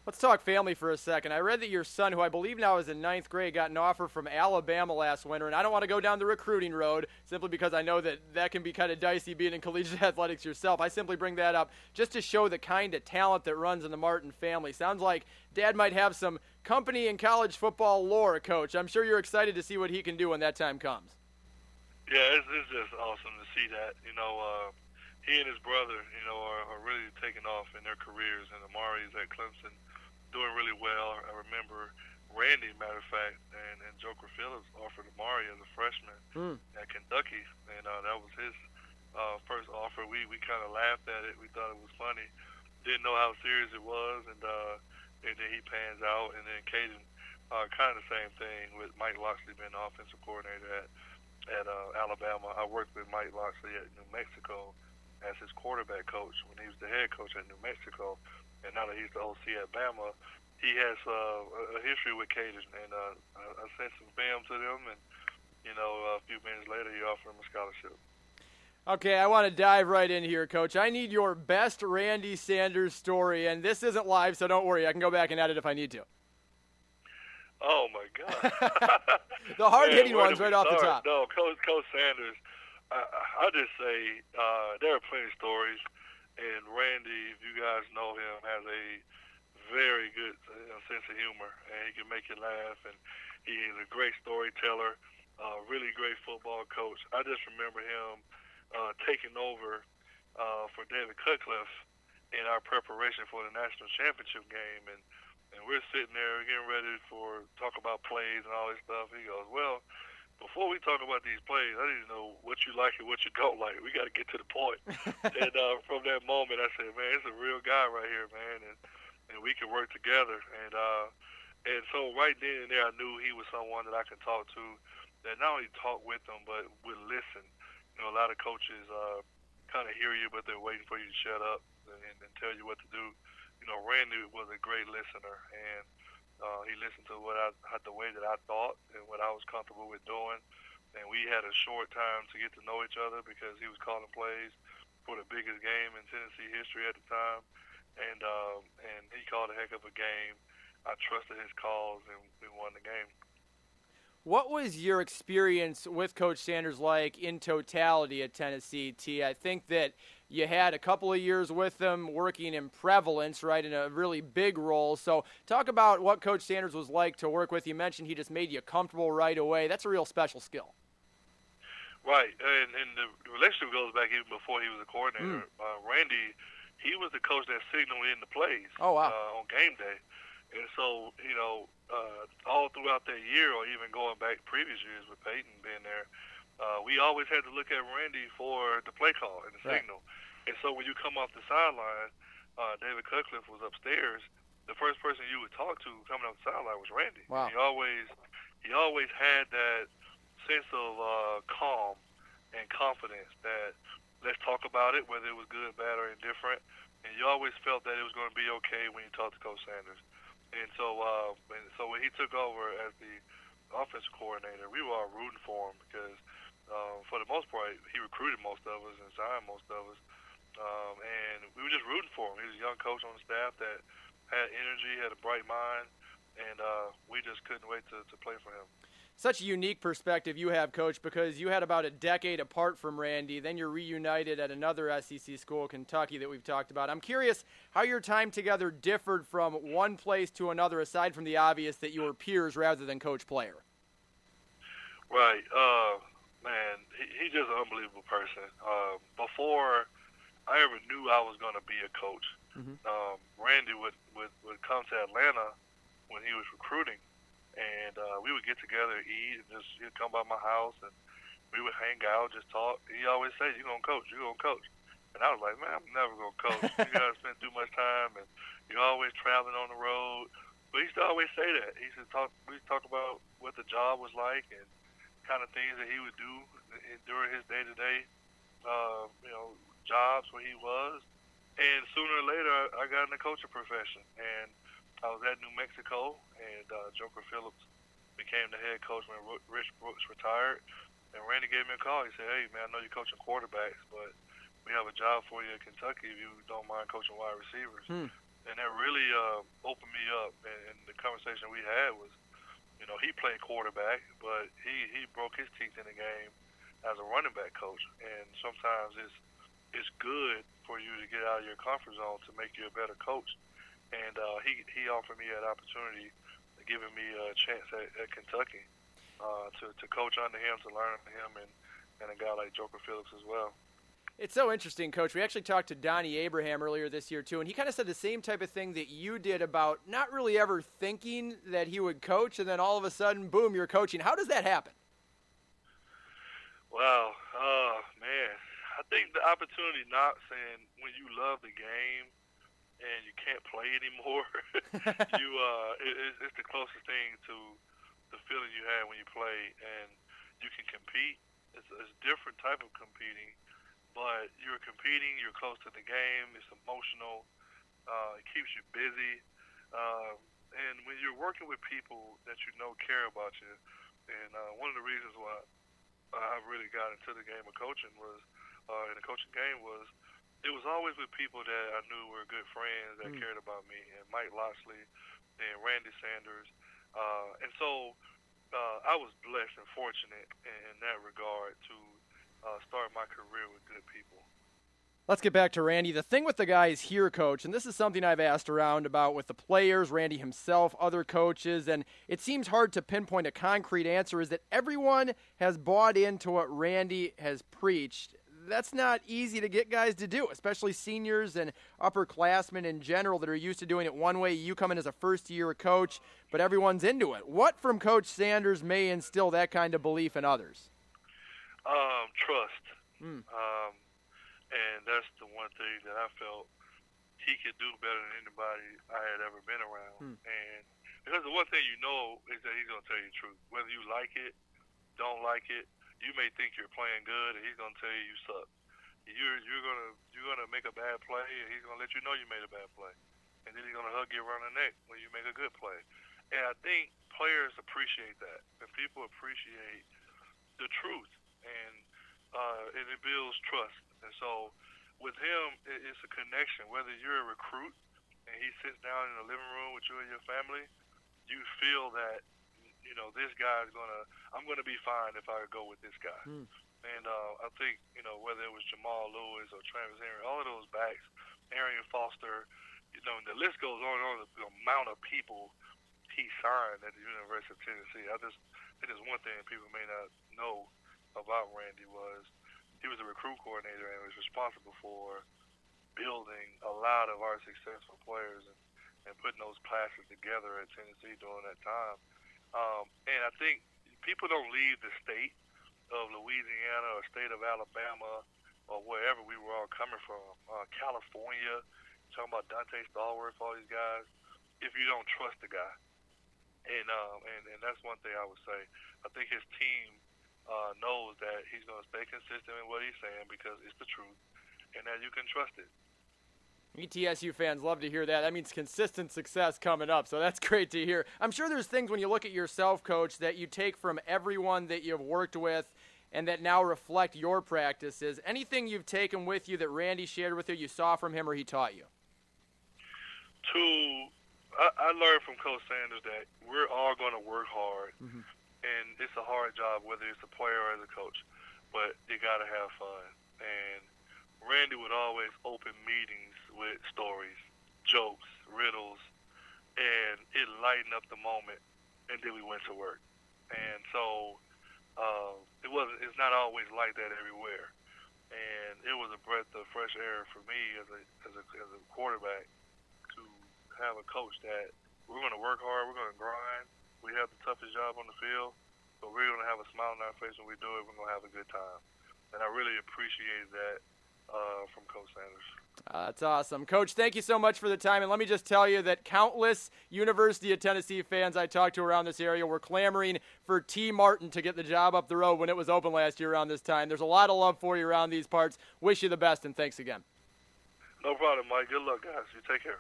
Let's talk family for a second. I read that your son, who I believe now is in ninth grade, got an offer from Alabama last winter, and I don't want to go down the recruiting road simply because I know that that can be kind of dicey being in collegiate athletics yourself. I simply bring that up just to show the kind of talent that runs in the Martin family. Sounds like dad might have some company in college football lore, coach. I'm sure you're excited to see what he can do when that time comes. Yeah, it's, it's just awesome to see that. You know, uh, he and his brother, you know, are, are really taking off in their careers, and Amari's at Clemson doing really well. I remember Randy, matter of fact, and, and Joker Phillips offered Amari as a freshman mm. at Kentucky, and uh, that was his uh, first offer. We we kind of laughed at it. We thought it was funny. Didn't know how serious it was, and uh, and then he pans out, and then Caden, uh, kind of the same thing with Mike Locksley being the offensive coordinator at at uh, Alabama. I worked with Mike Locksley at New Mexico as his quarterback coach when he was the head coach at New Mexico and now that he's the OC at Bama, he has uh, a history with Caden, and uh, I, sent some film to them, and you know, a few minutes later, he offered him a scholarship. Okay, I want to dive right in here, Coach. I need your best Randy Sanders story, and this isn't live, so don't worry. I can go back and edit if I need to. Oh my God! the hard hitting ones right off the top. No, Coach Coach Sanders. I, I just say uh, there are plenty of stories, and Randy, if you guys know him, has a very good uh, sense of humor, and he can make you laugh, and he is a great storyteller, uh, really great football coach. I just remember him uh, taking over uh, for David Cutcliffe in our preparation for the national championship game, and and we're sitting there getting ready for talk about plays and all this stuff. He goes, "Well, before we talk about these plays, I need to know what you like and what you don't like. We got to get to the point." and uh, from that moment, I said, "Man, it's a real guy right here, man, and and we can work together." And uh, and so right then and there, I knew he was someone that I could talk to, that not only talk with them but would listen. You know, a lot of coaches uh, kind of hear you, but they're waiting for you to shut up and, and tell you what to do. You know, Randy was a great listener, and uh, he listened to what I had the way that I thought and what I was comfortable with doing. And we had a short time to get to know each other because he was calling plays for the biggest game in Tennessee history at the time, and um, and he called a heck of a game. I trusted his calls, and we won the game. What was your experience with Coach Sanders like in totality at Tennessee? Tee I think that you had a couple of years with them working in prevalence, right, in a really big role. So, talk about what Coach Sanders was like to work with. You mentioned he just made you comfortable right away. That's a real special skill. Right, and, and the relationship goes back even before he was a coordinator. Mm. Uh, Randy, he was the coach that signaled in the plays Oh, wow. uh, on game day, and so you know uh, all throughout that year, or even going back previous years with Peyton being there, uh, we always had to look at Randy for the play call and the Right. signal. And so when you come off the sideline, uh, David Cutcliffe was upstairs. The first person you would talk to coming off the sideline was Randy. Wow. He always he always had that sense of uh, calm and confidence that let's talk about it, whether it was good, bad, or indifferent. And you always felt that it was going to be okay when you talked to Coach Sanders. And so, uh, and so when he took over as the offensive coordinator, we were all rooting for him because, uh, for the most part, he recruited most of us and signed most of us. Um, and we were just rooting for him. He was a young coach on the staff that had energy, had a bright mind, and uh, we just couldn't wait to, to play for him. Such a unique perspective you have, Coach, because you had about a decade apart from Randy. Then you're reunited at another SEC school, Kentucky, that we've talked about. I'm curious how your time together differed from one place to another, aside from the obvious that you were peers rather than coach player. Right. Uh, man, he, he's just an unbelievable person. Uh, before I ever knew I was going to be a coach, um, Randy would, would, would come to Atlanta when he was recruiting, and uh, we would get together, eat, and just he'd come by my house, and we would hang out, just talk. He always said, "You're gonna coach. You're gonna coach." And I was like, "Man, I'm never gonna coach. you guys spend too much time, and you're always traveling on the road." But he used to always say that. He used to talk. We used to talk about what the job was like and kind of things that he would do during his day-to-day, uh, you know, jobs where he was. And sooner or later, I I got in the coaching profession, and I was at New Mexico, and uh, Joker Phillips became the head coach when Rich Brooks retired. And Randy gave me a call. He said, "Hey, man, I know you're coaching quarterbacks, but we have a job for you in Kentucky if you don't mind coaching wide receivers." Hmm. And that really uh, opened me up. And, and the conversation we had was, you know, he played quarterback, but he he broke his teeth in the game as a running back coach. And sometimes it's it's good for you to get out of your comfort zone to make you a better coach. And uh, he he offered me that opportunity, giving me a chance at, at Kentucky uh, to to coach under him, to learn under him, and and a guy like Joker Phillips as well. It's so interesting, Coach. We actually talked to Donnie Abraham earlier this year, too, and he kind of said the same type of thing that you did about not really ever thinking that he would coach, and then all of a sudden, boom, you're coaching. How does that happen? Wow, uh, man, I think the opportunity knocks, and when you love the game and you can't play anymore, you uh, it, it's, it's the closest thing to the feeling you had when you play, and you can compete. It's, it's a different type of competing, but you're competing. You're close to the game. It's emotional. Uh, it keeps you busy, um, and when you're working with people that you know care about you, and uh, one of the reasons why I really got into the game of coaching was uh, in the coaching game was it was always with people that I knew were good friends that Mm. cared about me, and Mike Locksley and Randy Sanders, uh, and so uh, I was blessed and fortunate in that regard to uh, my career with good people. Let's get back to Randy. The thing with the guys here, coach, and this is something I've asked around about with the players, Randy himself, other coaches, and it seems hard to pinpoint a concrete answer, is that everyone has bought into what Randy has preached. That's not easy to get guys to do, especially seniors and upperclassmen in general that are used to doing it one way. You come in as a first year coach, but everyone's into it. What from Coach Sanders may instill that kind of belief in others? Um, trust. Hmm. Um, and that's the one thing that I felt he could do better than anybody I had ever been around. Hmm. And because the one thing you know is that he's going to tell you the truth. Whether you like it, don't like it, you may think you're playing good, and he's going to tell you you suck. You're you're gonna you're gonna make a bad play, and he's gonna let you know you made a bad play, and then he's gonna hug you around the neck when you make a good play. And I think players appreciate that, and people appreciate the truth, and uh, and it builds trust. And so, with him, it, it's a connection. Whether you're a recruit and he sits down in the living room with you and your family, you feel that you know this guy's gonna. I'm gonna be fine if I go with this guy. And uh, I think you know whether it was Jamal Lewis or Travis Henry, all of those backs, Arian Foster, you know, and the list goes on and on. The amount of people he signed at the University of Tennessee. I just, I think there's one thing people may not know about Randy was he was a recruit coordinator and was responsible for building a lot of our successful players and, and putting those classes together at Tennessee during that time. Um, and I think people don't leave the state of Louisiana or state of Alabama or wherever we were all coming from, uh, California, talking about Dante Stallworth, all these guys, if you don't trust the guy. And, um, and, and that's one thing I would say. I think his team uh, knows that he's going to stay consistent in what he's saying because it's the truth and that you can trust it. ETSU fans love to hear that. That means consistent success coming up, so that's great to hear. I'm sure there's things when you look at yourself, coach, that you take from everyone that you've worked with and that now reflect your practices. Anything you've taken with you that Randy shared with you, you saw from him or he taught you? Two, I, I learned from Coach Sanders that we're all going to work hard, and it's a hard job, whether it's a player or as a coach, but you got to have fun. And Randy would always open meetings with stories, jokes, riddles, and it lightened up the moment. And then we went to work. And so uh, it wasn't. It's not always like that everywhere. And it was a breath of fresh air for me as a as a, as a quarterback to have a coach that we're to work hard, we're to grind, we have the toughest job on the field, but we're going to have a smile on our face when we do it. We're going to have a good time. And I really appreciate that uh, from Coach Sanders. Uh, that's awesome. Coach, thank you so much for the time. And let me just tell you that countless University of Tennessee fans I talked to around this area were clamoring for Tee Martin to get the job up the road when it was open last year around this time. There's a lot of love for you around these parts. Wish you the best, and thanks again. No problem, Mike. Good luck, guys. You take care.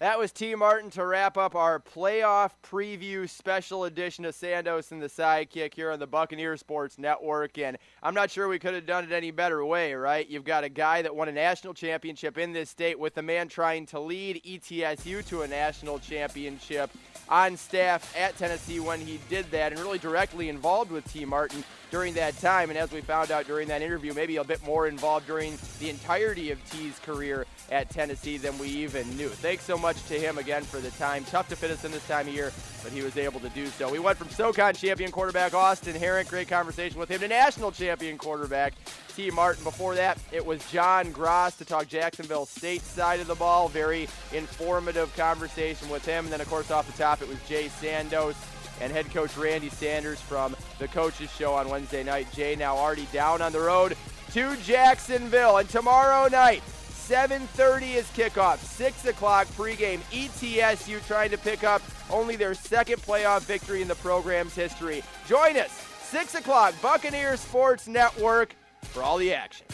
That was Tee Martin to wrap up our playoff preview special edition of Sandos and the Sidekick here on the Buccaneer Sports Network. And I'm not sure we could have done it any better way, right? You've got a guy that won a national championship in this state with a man trying to lead ETSU to a national championship on staff at Tennessee when he did that and really directly involved with Tee Martin during that time. And as we found out during that interview, maybe a bit more involved during the entirety of Tee's career at Tennessee than we even knew. Thanks so much to him again for the time. Tough to fit us in this time of year, but he was able to do so. We went from SoCon champion quarterback Austin Herink, great conversation with him, to national champion quarterback Tee Martin. Before that, it was John Grass to talk Jacksonville State side of the ball. Very informative conversation with him. And then, of course, off the top, it was Jay Sandos and head coach Randy Sanders from the Coaches Show on Wednesday night. Jay now already down on the road to Jacksonville. And tomorrow night, 7.30 is kickoff. 6 o'clock pregame. ETSU trying to pick up only their second playoff victory in the program's history. Join us, 6 o'clock, Buccaneer Sports Network, for all the action.